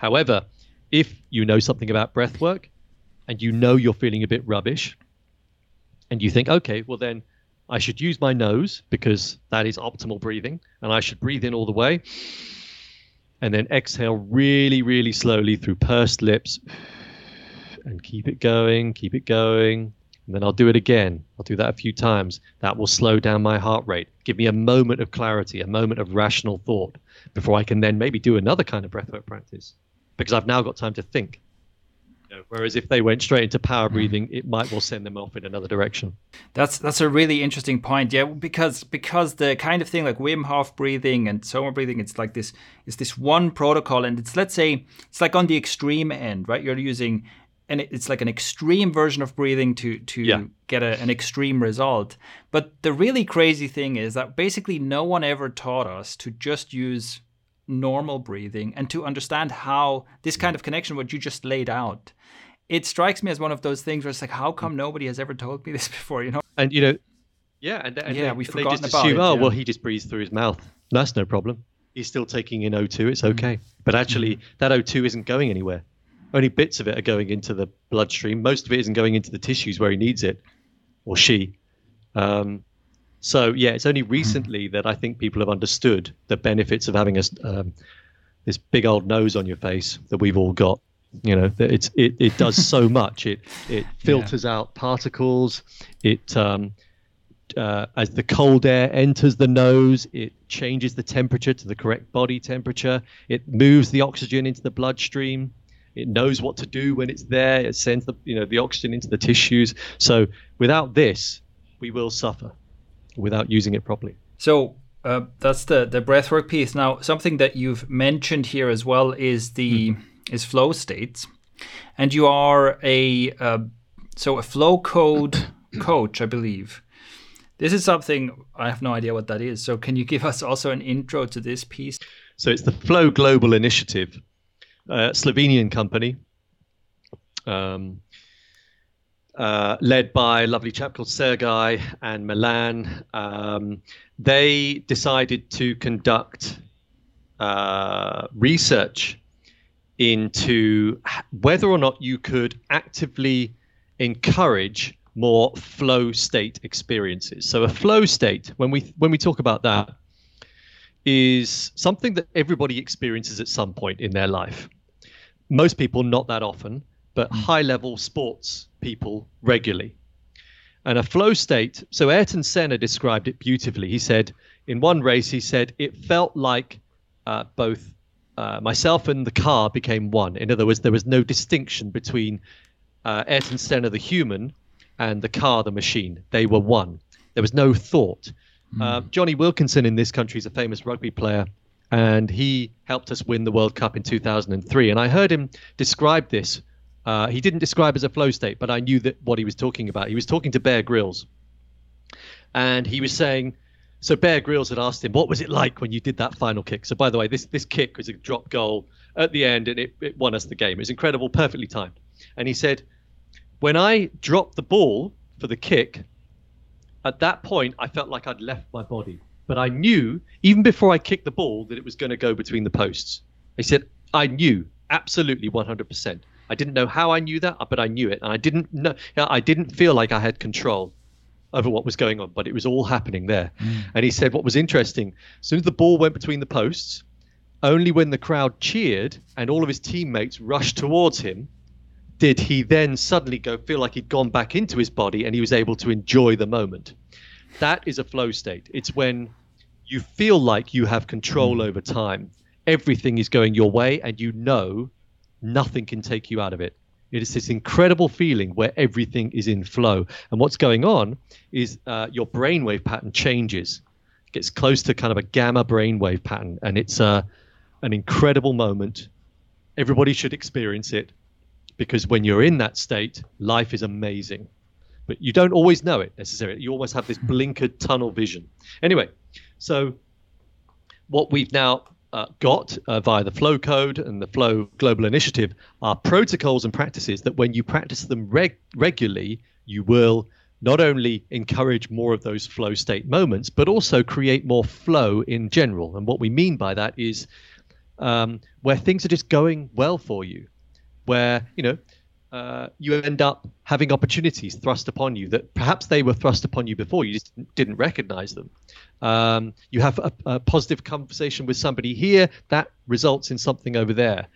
However, if you know something about breath work and you know you're feeling a bit rubbish and you think, okay, well then I should use my nose because that is optimal breathing and I should breathe in all the way and then exhale really, really slowly through pursed lips and keep it going, keep it going. And then I'll do it again. I'll do that a few times. That will slow down my heart rate, give me a moment of clarity, a moment of rational thought before I can then maybe do another kind of breathwork practice because I've now got time to think. Whereas if they went straight into power breathing, it might well send them off in another direction. That's that's a really interesting point. Yeah, because because the kind of thing like Wim Hof breathing and Soma breathing, it's like this is this one protocol, and it's let's say it's like on the extreme end, right? You're using and it's like an extreme version of breathing to to yeah. get a, an extreme result. But the really crazy thing is that basically no one ever taught us to just use normal breathing and to understand how this kind of connection what you just laid out it strikes me as one of those things where it's like how come nobody has ever told me this *laughs* before you know and you know yeah and, and yeah they, we forgot just assume it, oh yeah. well he just breathes through his mouth that's no problem he's still taking in o2 it's okay mm. but actually mm. that o2 isn't going anywhere only bits of it are going into the bloodstream. Most of it isn't going into the tissues where he needs it, or she. Um, so yeah, it's only recently that I think people have understood the benefits of having a, um, this big old nose on your face that we've all got. You know, it's it, it does so *laughs* much. It it filters yeah. out particles. It um, uh, as the cold air enters the nose, it changes the temperature to the correct body temperature. It moves the oxygen into the bloodstream. It knows what to do when it's there. It sends the you know the oxygen into the tissues. So without this, we will suffer without using it properly. So uh, that's the the breathwork piece. Now, something that you've mentioned here as well is the mm. is flow states, and you are a uh, so a flow code *coughs* coach, I believe. This is something I have no idea what that is. So, can you give us also an intro to this piece? So, it's the Flow Global Initiative, uh, Slovenian company, um, uh, led by a lovely chap called Sergei and Milan. Um, they decided to conduct uh, research into whether or not you could actively encourage more flow state experiences. So a flow state, when we when we talk about that, is something that everybody experiences at some point in their life. Most people not that often, but mm. high level sports people regularly. And a flow state, so Ayrton Senna described it beautifully. He said, in one race, he said, it felt like uh, both uh, myself and the car became one. In other words, there was no distinction between uh, Ayrton Senna, the human, and the car, the machine. They were one. There was no thought. Mm. Jonny Wilkinson in this country is a famous rugby player, and he helped us win the World Cup in 2003. And I heard him describe this. Uh, he didn't describe as a flow state, but I knew that what he was talking about. He was talking to Bear Grylls, and he was saying, so Bear Grylls had asked him, "What was it like when you did that final kick?" So by the way, this this kick was a drop goal at the end, and it, it won us the game. It was incredible, perfectly timed. And he said, when I dropped the ball for the kick, at that point, I felt like I'd left my body. But I knew, even before I kicked the ball, that it was going to go between the posts. He said, I knew absolutely 100%. I didn't know how I knew that, but I knew it. And I didn't know, I didn't feel like I had control over what was going on, but it was all happening there. Mm. And he said, what was interesting, as soon as the ball went between the posts, only when the crowd cheered and all of his teammates rushed towards him did he then suddenly go feel like he'd gone back into his body and he was able to enjoy the moment. That is a flow state. It's when you feel like you have control over time. Everything is going your way and you know nothing can take you out of it. It is this incredible feeling where everything is in flow. And what's going on is uh, your brainwave pattern changes, it gets close to kind of a gamma brainwave pattern. And it's uh, an incredible moment. Everybody should experience it because when you're in that state, life is amazing. But you don't always know it necessarily. You almost have this blinkered tunnel vision. Anyway, so what we've now uh, got uh, via the Flow Code and the Flow Global Initiative are protocols and practices that when you practice them reg- regularly, you will not only encourage more of those flow state moments, but also create more flow in general. And what we mean by that is um, where things are just going well for you, where you know uh, you end up having opportunities thrust upon you that perhaps they were thrust upon you before you just didn't recognize them. Um, you have a, a, positive conversation with somebody here that results in something over there.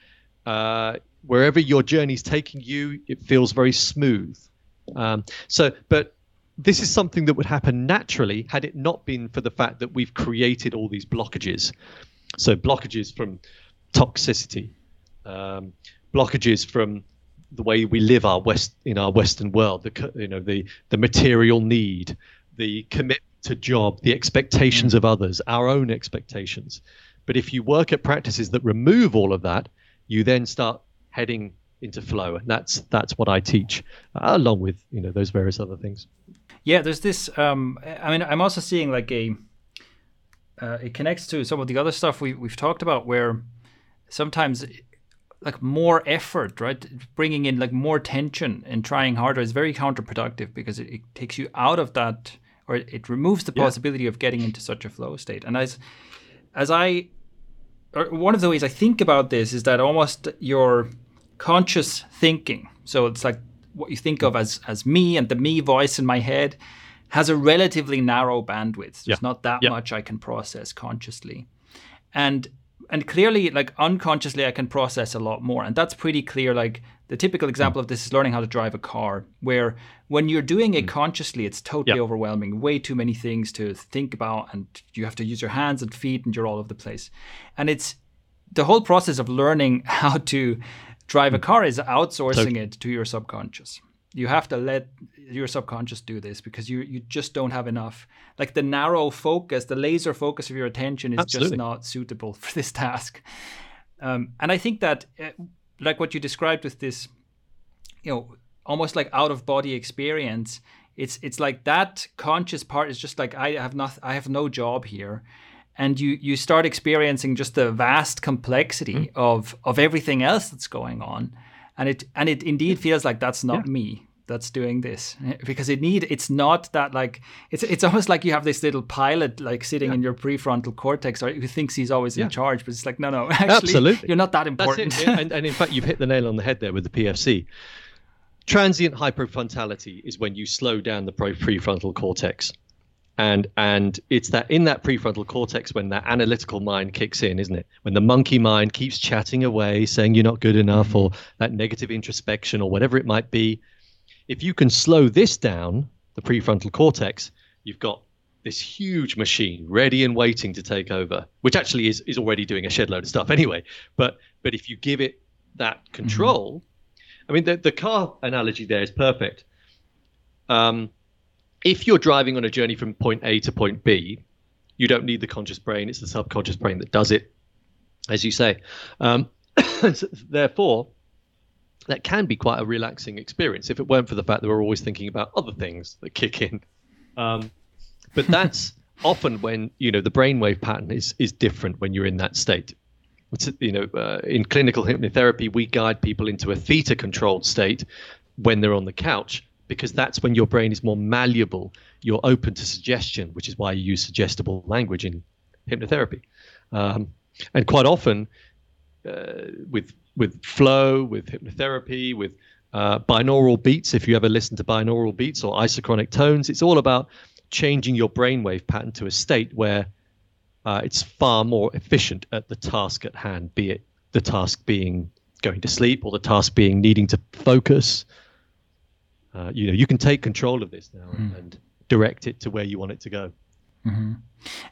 Uh, wherever your journey's taking you, it feels very smooth. Um, so, but this is something that would happen naturally had it not been for the fact that we've created all these blockages. So blockages from toxicity, um, blockages from the way we live our west in our Western world, the you know the the material need, the commitment to job, the expectations of others, our own expectations. But if you work at practices that remove all of that, you then start heading into flow, and that's that's what I teach, uh, along with you know those various other things. Yeah, there's this. Um, I mean, I'm also seeing like a. Uh, it connects to some of the other stuff we we've talked about, where sometimes like more effort, right? Bringing in like more tension and trying harder is very counterproductive because it, it takes you out of that, or it, it removes the yeah. possibility of getting into such a flow state. And as as I, or one of the ways I think about this is that almost your conscious thinking. So it's like what you think of as as me and the me voice in my head has a relatively narrow bandwidth. There's yeah. not that yeah. much I can process consciously. And and clearly like unconsciously I can process a lot more. And that's pretty clear. Like the typical example of this is learning how to drive a car, where when you're doing it mm. consciously, it's totally yeah. overwhelming. Way too many things to think about, and you have to use your hands and feet, and you're all over the place. And it's the whole process of learning *laughs* how to drive a car is outsourcing so, it to your subconscious. You have to let your subconscious do this because you you just don't have enough. Like the narrow focus, the laser focus of your attention is Absolutely. just not suitable *laughs* for this task. Um, and I think that, uh, like what you described with this, you know, almost like out of body experience. It's it's like that conscious part is just like I have not I have no job here and you you start experiencing just the vast complexity mm. of of everything else that's going on and it and it indeed feels like that's not yeah. me that's doing this because it need it's not that like it's it's almost like you have this little pilot like sitting yeah. in your prefrontal cortex or who thinks he's always yeah. in charge but it's like no no *laughs* actually Absolutely. you're not that important and, and in fact you've hit the nail on the head there with the pfc transient hypofrontality is when you slow down the prefrontal cortex and and it's that in that prefrontal cortex when that analytical mind kicks in isn't it? When the monkey mind keeps chatting away saying you're not good enough or that negative introspection or whatever it might be. If you can slow this down the prefrontal cortex you've got this huge machine ready and waiting to take over which actually is is already doing a shed load of stuff anyway. But but if you give it that control mm-hmm. i mean the, the car analogy there is perfect. Um, if you're driving on a journey from point A to point B, you don't need the conscious brain. It's the subconscious brain that does it, as you say. Um, *coughs* therefore, that can be quite a relaxing experience if it weren't for the fact that we're always thinking about other things that kick in. Um, but that's *laughs* often when you know the brainwave pattern is is different when you're in that state. It's, you know, uh, in clinical hypnotherapy, we guide people into a theta controlled state when they're on the couch because that's when your brain is more malleable. You're open to suggestion, which is why you use suggestible language in hypnotherapy. Um, and quite often, uh, with with flow, with hypnotherapy, with uh, binaural beats, if you ever listen to binaural beats or isochronic tones, it's all about changing your brainwave pattern to a state where uh, it's far more efficient at the task at hand, be it the task being going to sleep or the task being needing to focus uh, you know you can take control of this now mm. and direct it to where you want it to go mm-hmm.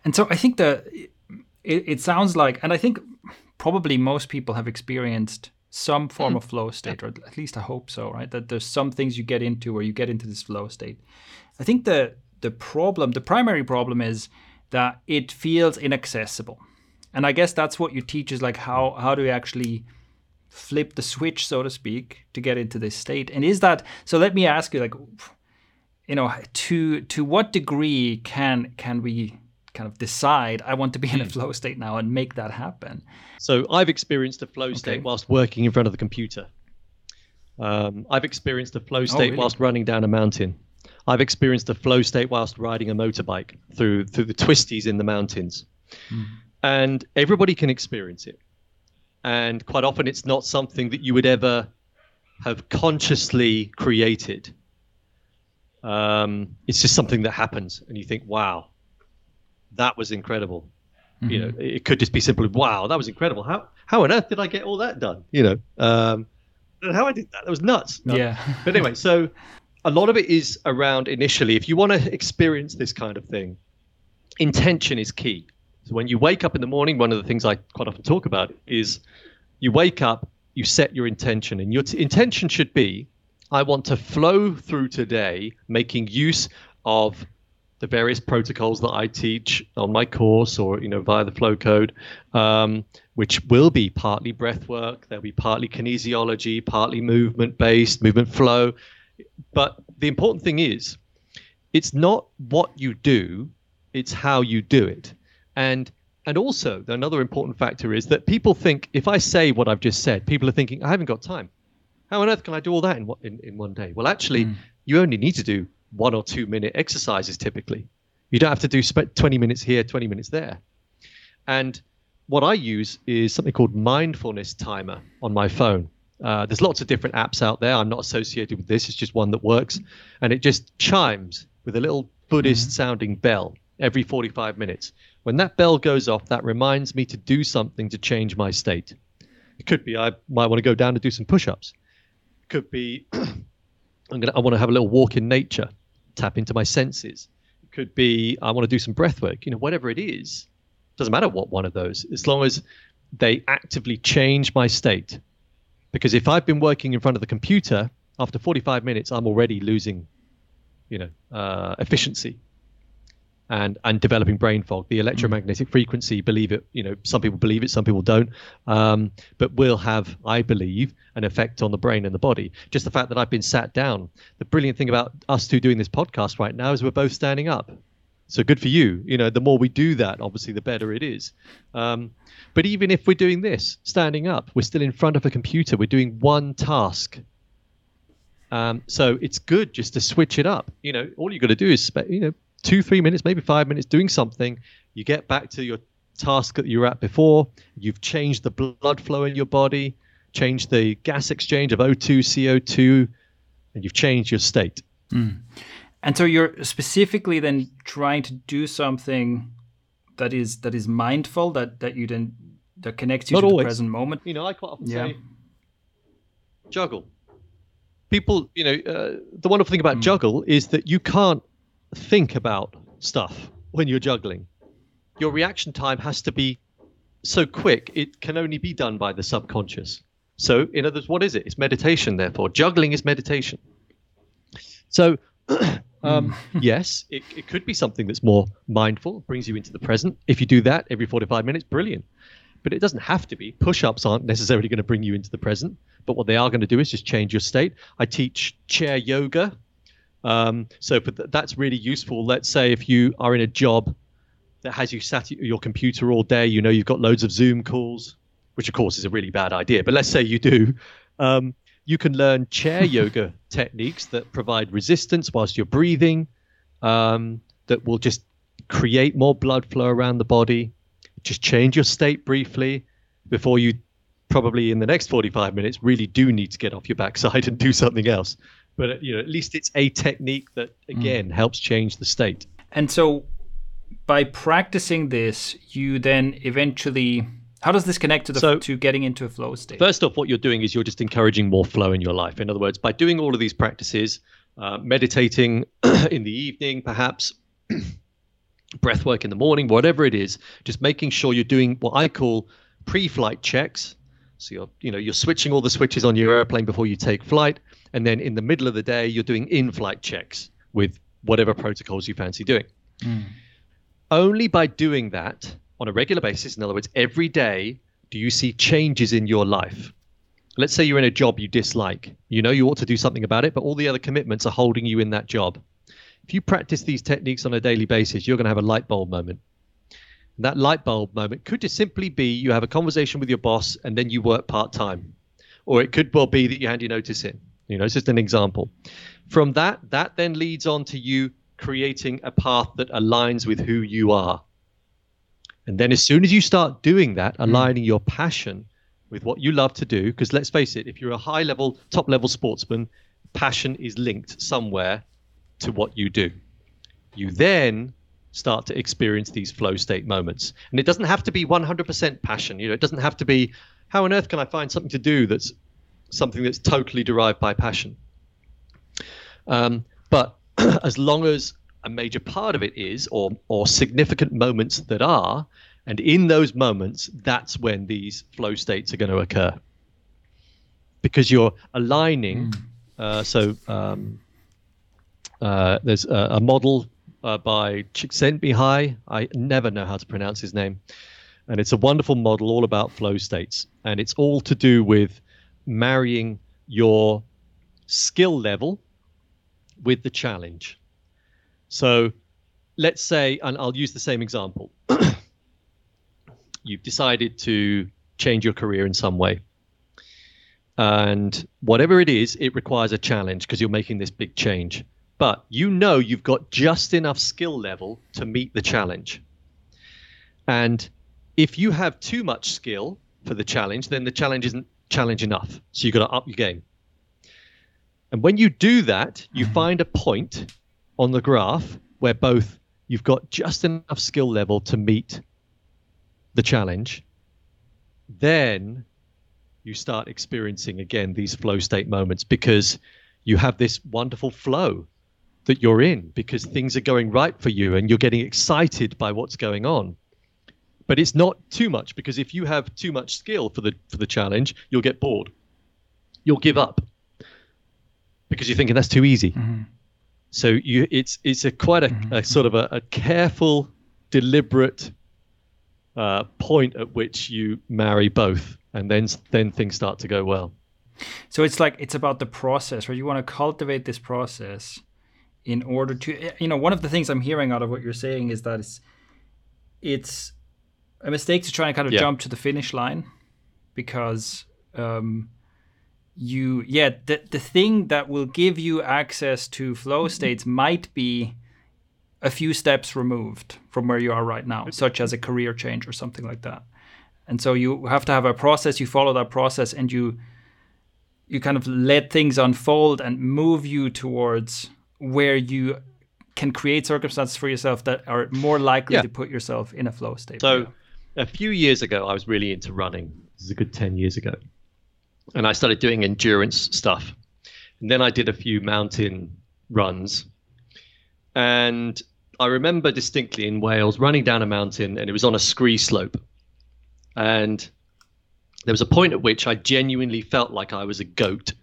and so i think that it, it, sounds like and i think probably most people have experienced some form mm. of flow state or at least i hope so right that there's some things you get into where you get into this flow state i think the the problem the primary problem is that it feels inaccessible and i guess that's what you teach is like how how do we actually flip the switch, so to speak, to get into this state? And is that so? Let me ask you, like, you know, to to what degree can can we kind of decide I want to be in a hmm. flow state now and make that happen? So I've experienced a flow state whilst working in front of the computer. Um, I've experienced a flow oh, state oh, really? whilst running down a mountain. I've experienced a flow state whilst riding a motorbike through through the twisties in the mountains, mm. and everybody can experience it. And quite often, it's not something that you would ever have consciously created. Um, it's just something that happens, and you think, "Wow, that was incredible." Mm-hmm. You know, it could just be simply, "Wow, that was incredible." How how on earth did I get all that done? You know, um, how I did that. That was nuts. No. Yeah. but anyway, so a lot of it is around initially, if you want to experience this kind of thing, intention is key. So when you wake up in the morning, one of the things I quite often talk about is you wake up, you set your intention, and your t- intention should be I want to flow through today, making use of the various protocols that I teach on my course or you know via the flow code, um, which will be partly breath work, there'll be partly kinesiology, partly movement based, movement flow. But the important thing is, it's not what you do, it's how you do it. And and also another important factor is that people think if I say what I've just said, people are thinking I haven't got time. How on earth can I do all that in in, in one day? Well, actually, mm. you only need to do one or two minute exercises typically. You don't have to do 20 minutes here, 20 minutes there. And what I use is something called mindfulness timer on my phone. Uh, there's lots of different apps out there. I'm not associated with this. It's just one that works, and it just chimes with a little Buddhist mm-hmm. sounding bell every 45 minutes. When that bell goes off, that reminds me to do something to change my state. It could be I might want to go down and do some push-ups. It could be *clears throat* I'm gonna I want to have a little walk in nature, tap into my senses. It could be I want to do some breath work. You know, whatever it is, doesn't matter what one of those, as long as they actively change my state. Because if I've been working in front of the computer, after 45 minutes, I'm already losing, you know, uh, efficiency and and developing brain fog. The electromagnetic mm. frequency, believe it, you know, some people believe it, some people don't, um, but will have, I believe, an effect on the brain and the body. Just the fact that I've been sat down. The brilliant thing about us two doing this podcast right now is we're both standing up. So good for you. You know, the more we do that, obviously, the better it is. Um, but even if we're doing this, standing up, we're still in front of a computer. We're doing one task. Um, so it's good just to switch it up. You know, all you got to do is, you know, two, three minutes, maybe five minutes doing something. You get back to your task that you were at before. You've changed the blood flow in your body, changed the gas exchange of O2, CO2, and you've changed your state. Mm. And so you're specifically then trying to do something that is that is mindful, that that you then that connects you Not to always. the present moment. You know, I quite often yeah. say juggle. People, you know, uh, the wonderful thing about mm. juggle is that you can't think about stuff when you're juggling. Your reaction time has to be so quick, it can only be done by the subconscious. So, in other words, what is it? It's meditation, therefore. Juggling is meditation. So, *clears throat* um, hmm. *laughs* yes, it, it could be something that's more mindful, brings you into the present. If you do that every 45 minutes, brilliant. But it doesn't have to be. Push ups aren't necessarily going to bring you into the present, but what they are going to do is just change your state. I teach chair yoga um, so th- that's really useful. Let's say if you are in a job that has you sat at your computer all day, you know you've got loads of Zoom calls, which of course is a really bad idea. But let's say you do. Um, you can learn chair *laughs* yoga techniques that provide resistance whilst you're breathing, um, that will just create more blood flow around the body. Just change your state briefly before you probably in the next 45 minutes really do need to get off your backside *laughs* and do something else but you know at least it's a technique that mm. again mm. helps change the state and so by practicing this you then eventually how does this connect to the so, to getting into a flow state first off what you're doing is you're just encouraging more flow in your life in other words by doing all of these practices uh, meditating *clears throat* in the evening perhaps *clears throat* breath work in the morning whatever it is just making sure you're doing what i call pre-flight checks so you're you know you're switching all the switches on your airplane before you take flight and then in the middle of the day you're doing in-flight checks with whatever protocols you fancy doing. Mm. Only by doing that on a regular basis, in other words, every day, do you see changes in your life. Let's say you're in a job you dislike. You know you ought to do something about it, but all the other commitments are holding you in that job. If you practice these techniques on a daily basis, you're going to have a light bulb moment. And that light bulb moment could just simply be you have a conversation with your boss and then you work part time. Or it could well be that you hand your notice in You know, it's just an example. From that, that then leads on to you creating a path that aligns with who you are. And then as soon as you start doing that, hmm. aligning your passion with what you love to do, because let's face it, if you're a high level, top level sportsman, passion is linked somewhere to what you do. You then start to experience these flow state moments. And it doesn't have to be 100% passion. You know, it doesn't have to be how on earth can I find something to do that's something that's totally derived by passion. Um, but *clears throat* as long as a major part of it is, or or significant moments that are, and in those moments, that's when these flow states are going to occur. Because you're aligning. Mm. Uh, so um, uh, there's a, a model uh, by Csikszentmihalyi. I never know how to pronounce his name. And it's a wonderful model all about flow states. And it's all to do with marrying your skill level with the challenge. So let's say, and I'll use the same example. *clears throat* You've decided to change your career in some way. And whatever it is, it requires a challenge because you're making this big change but you know you've got just enough skill level to meet the challenge. And if you have too much skill for the challenge, then the challenge isn't challenge enough. So you've got to up your game. And when you do that, you mm-hmm. find a point on the graph where both you've got just enough skill level to meet the challenge, then you start experiencing again these flow state moments because you have this wonderful flow that you're in because things are going right for you and you're getting excited by what's going on. But it's not too much because if you have too much skill for the for the challenge you'll get bored. You'll give up because you're thinking that's too easy. Mm-hmm. so you it's it's a quite a, mm-hmm. a sort of a, a careful deliberate uh, point at which you marry both and then then things start to go well. So it's like it's about the process right? You want to cultivate this process in order to eh, you know one of the things i'm hearing out of what you're saying is that it's it's a mistake to try and kind of yeah. jump to the finish line because um, you yeah the, the thing that will give you access to flow states might be a few steps removed from where you are right now such as a career change or something like that. And so you have to have a process you follow that process and you you kind of let things unfold and move you towards where you can create circumstances for yourself that are more likely yeah. to put yourself in a flow state. So, a few years ago, I was really into running. This is a good 10 years ago. And I started doing endurance stuff. And then I did a few mountain runs. And I remember distinctly in Wales running down a mountain, and it was on a scree slope. And there was a point at which I genuinely felt like I was a goat.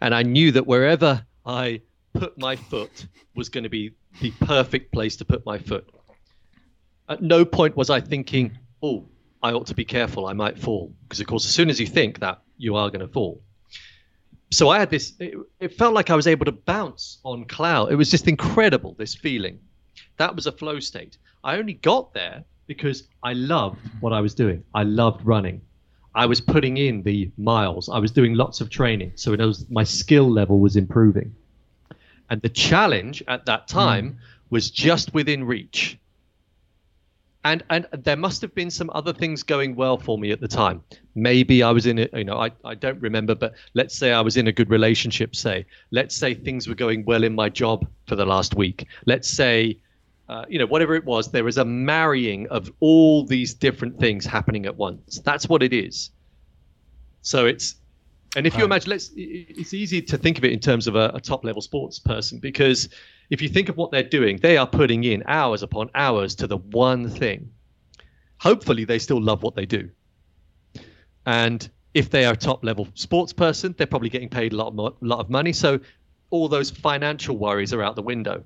And I knew that wherever I put my foot was going to be the perfect place to put my foot. At no point was I thinking, oh, I ought to be careful, I might fall. Because, of course, as soon as you think that, you are going to fall. So I had this, it, it, felt like I was able to bounce on cloud. It was just incredible, this feeling. That was a flow state. I only got there because I loved what I was doing. I loved running. I was putting in the miles. I was doing lots of training. So it was, my skill level was improving. And the challenge at that time mm. was just within reach. And and there must have been some other things going well for me at the time. Maybe I was in it, you know, I, I don't remember, but let's say I was in a good relationship, say. Let's say things were going well in my job for the last week. Let's say uh, you know, whatever it was, there was a marrying of all these different things happening at once. That's what it is. So it's and if you imagine, let's, it's easy to think of it in terms of a, a top level sports person because if you think of what they're doing, they are putting in hours upon hours to the one thing. Hopefully, they still love what they do. And if they are a top level sports person, they're probably getting paid a lot, more, lot of money. So all those financial worries are out the window.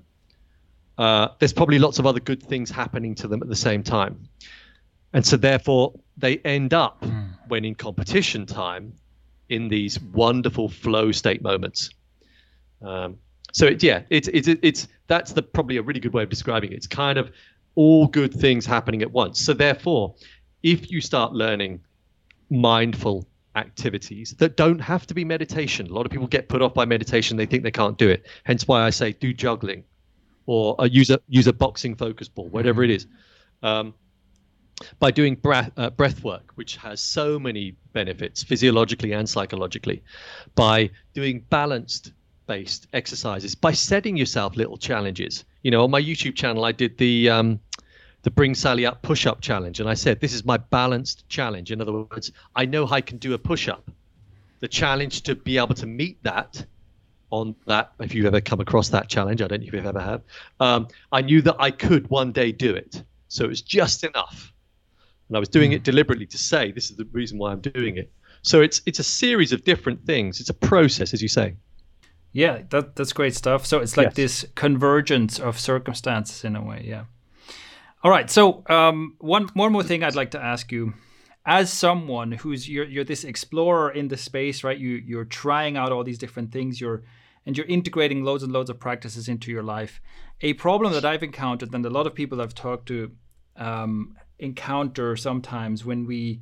Uh, there's probably lots of other good things happening to them at the same time. And so, therefore, they end up, mm. when in competition time, in these wonderful flow state moments. Um, so it, yeah, it's it's it's that's the probably a really good way of describing it. It's kind of all good things happening at once. So therefore, if you start learning mindful activities that don't have to be meditation. A lot of people get put off by meditation; they think they can't do it. Hence, why I say do juggling, or uh, use a use a boxing focus ball, whatever it is. Um, by doing breath, uh, breath work, which has so many benefits physiologically and psychologically, by doing balanced based exercises, by setting yourself little challenges. You know, on my YouTube channel, I did the um, the Bring Sally Up push up challenge, and I said this is my balanced challenge. In other words, I know I can do a push up. The challenge to be able to meet that on that, if you've ever come across that challenge, I don't know if you've ever had. Um, I knew that I could one day do it, so it was just enough and I was doing it hmm. deliberately to say this is the reason why I'm doing it. So it's it's a series of different things. It's a process, as you say. Yeah, that that's great stuff. So it's like yes. this convergence of circumstances in a way. Yeah. All right. So um, one one more thing I'd like to ask you, as someone who's you're you're this explorer in the space, right? You you're trying out all these different things. You're and you're integrating loads and loads of practices into your life. A problem that I've encountered and a lot of people I've talked to um, encounter sometimes when we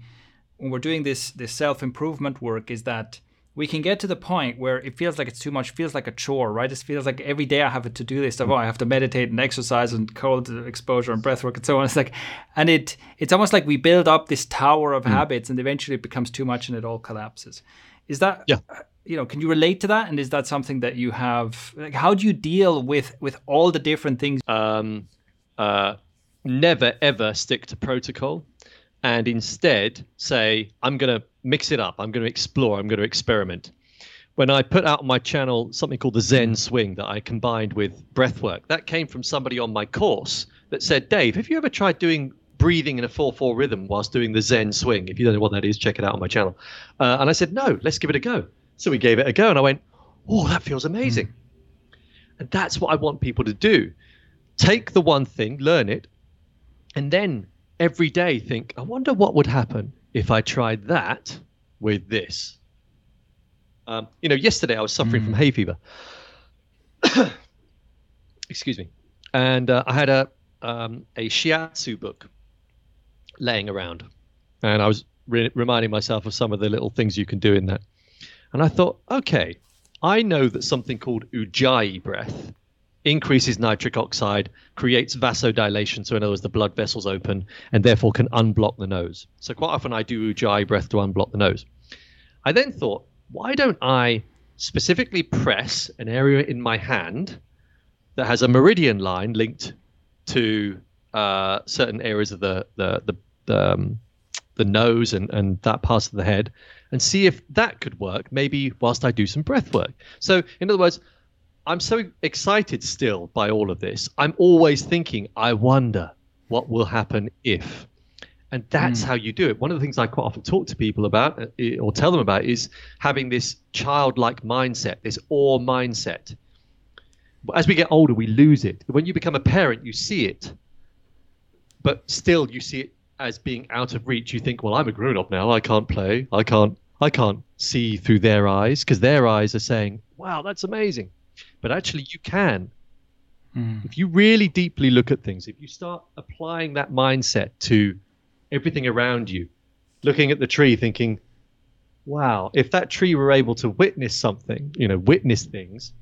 when we're doing this this self improvement work is that we can get to the point where it feels like it's too much, feels like a chore, right? It feels like every day I have a to do list of oh, I have to meditate and exercise and cold exposure and breath work and so on. It's like, and it it's almost like we build up this tower of mm. habits and eventually it becomes too much and it all collapses. Is that yeah? You know, can you relate to that? And is that something that you have? Like, how do you deal with with all the different things? Um, uh, never ever stick to protocol and instead say, I'm going to mix it up. I'm going to explore. I'm going to experiment. When I put out on my channel something called the Zen Swing that I combined with breath work, that came from somebody on my course that said, Dave, have you ever tried doing breathing in a 4 4 rhythm whilst doing the Zen Swing? If you don't know what that is, check it out on my channel. Uh, and I said, no, let's give it a go. So we gave it a go, and I went, oh, that feels amazing. Mm. And that's what I want people to do. Take the one thing, learn it, and then every day think, I wonder what would happen if I tried that with this. Um, you know, yesterday I was suffering mm. from hay fever. *coughs* Excuse me, and uh, I had a um, a shiatsu book laying around, and I was re- reminding myself of some of the little things you can do in that. And I thought, okay, I know that something called ujjayi breath increases nitric oxide, creates vasodilation, so in other words, the blood vessels open, and therefore can unblock the nose. So quite often I do Ujjayi breath to unblock the nose. I then thought, why don't I specifically press an area in my hand that has a meridian line linked to uh, certain areas of the the the, the, um, the nose and, and that part of the head and see if that could work maybe whilst I do some breath work. So in other words, I'm so excited still by all of this. I'm always thinking, I wonder what will happen if. And that's mm. how you do it. One of the things I quite often talk to people about uh, or tell them about is having this childlike mindset, this awe mindset. As we get older, we lose it. When you become a parent, you see it, but still you see it as being out of reach. You think, well, I'm a grown up now. I can't play. I can't. I can't see through their eyes because their eyes are saying, "Wow, that's amazing." But actually you can. Mm. If you really deeply look at things, if you start applying that mindset to everything around you, looking at the tree thinking, wow, if that tree were able to witness something, you know, witness things,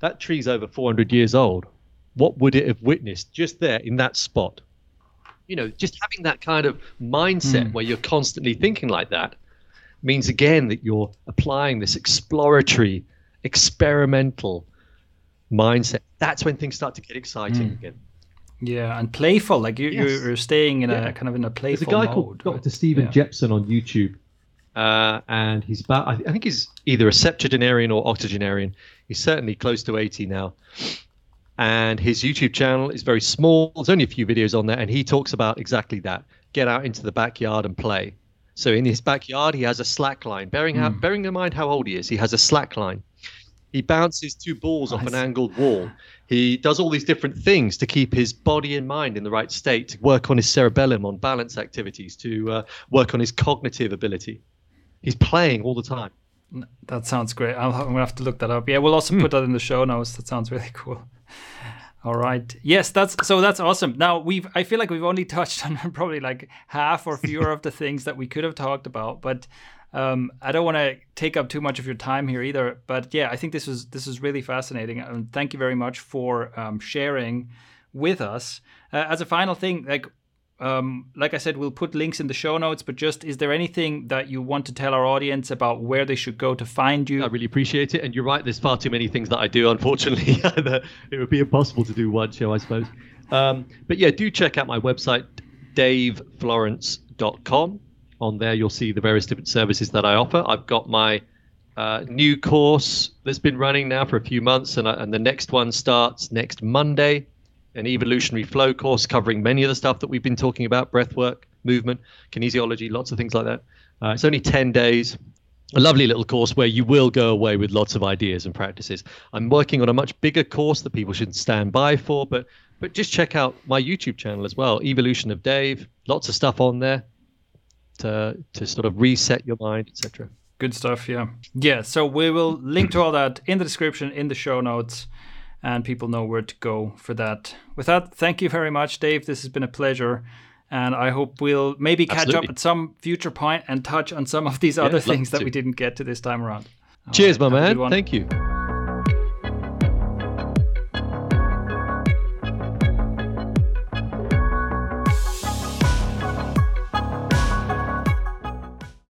that tree's over 400 years old. What would it have witnessed just there in that spot? You know, just having that kind of mindset mm. where you're constantly thinking like that means again that you're applying this exploratory, experimental, mindset, that's when things start to get exciting mm. again. Yeah, and playful. Like you, yes. you're staying in yeah. a kind of in a playful. There's a guy mode, called Dr. Stephen yeah. Jepson on YouTube, uh, and he's about. I, think he's either a septuagenarian or octogenarian. He's certainly close to 80 now, and his YouTube channel is very small. There's only a few videos on there, and he talks about exactly that: get out into the backyard and play. So in his backyard, he has a slack line. Bearing, mm. how, bearing in mind how old he is, he has a slack line he bounces two balls off an angled wall. He does all these different things to keep his body and mind in the right state, to work on his cerebellum, on balance activities, to uh, work on his cognitive ability. He's playing all the time. That sounds great. i am gonna have to look that up. Yeah, we'll also mm. put that in the show notes. That sounds really *laughs* cool. All right. Yes, that's so that's awesome. Now we've I feel like we've only *laughs* touched on probably like half or fewer of the things that we could have talked about, but Um, I don't want to take up too much of your time here either, but yeah, I think this is this was really fascinating, and thank you very much for um, sharing with us. Uh, as a final thing, like um, like I said, we'll put links in the show notes. But just, is there anything that you want to tell our audience about where they should go to find you? I really appreciate it, and you're right. There's far too many things that I do. Unfortunately, *laughs* it would be impossible to do one show, I suppose. Um, but yeah, do check out my website, daveflorence.com. On there, you'll see the various different services that I offer. I've got my uh, new course that's been running now for a few months, and, I, and the next one starts next Monday an evolutionary flow course covering many of the stuff that we've been talking about breathwork, movement, kinesiology, lots of things like that. Uh, it's only 10 days. A lovely little course where you will go away with lots of ideas and practices. I'm working on a much bigger course that people should stand by for, but but just check out my YouTube channel as well, Evolution of Dave. Lots of stuff on there to to sort of reset your mind, etc. Good stuff, yeah. Yeah, so we will link to all that in the description, in the show notes and people know where to go for that. With that, thank you very much, Dave. This has been a pleasure. And I hope we'll maybe catch Absolutely. up at some future point and touch on some of these yeah, other things that we didn't get to this time around. Cheers, right, my man. Thank you.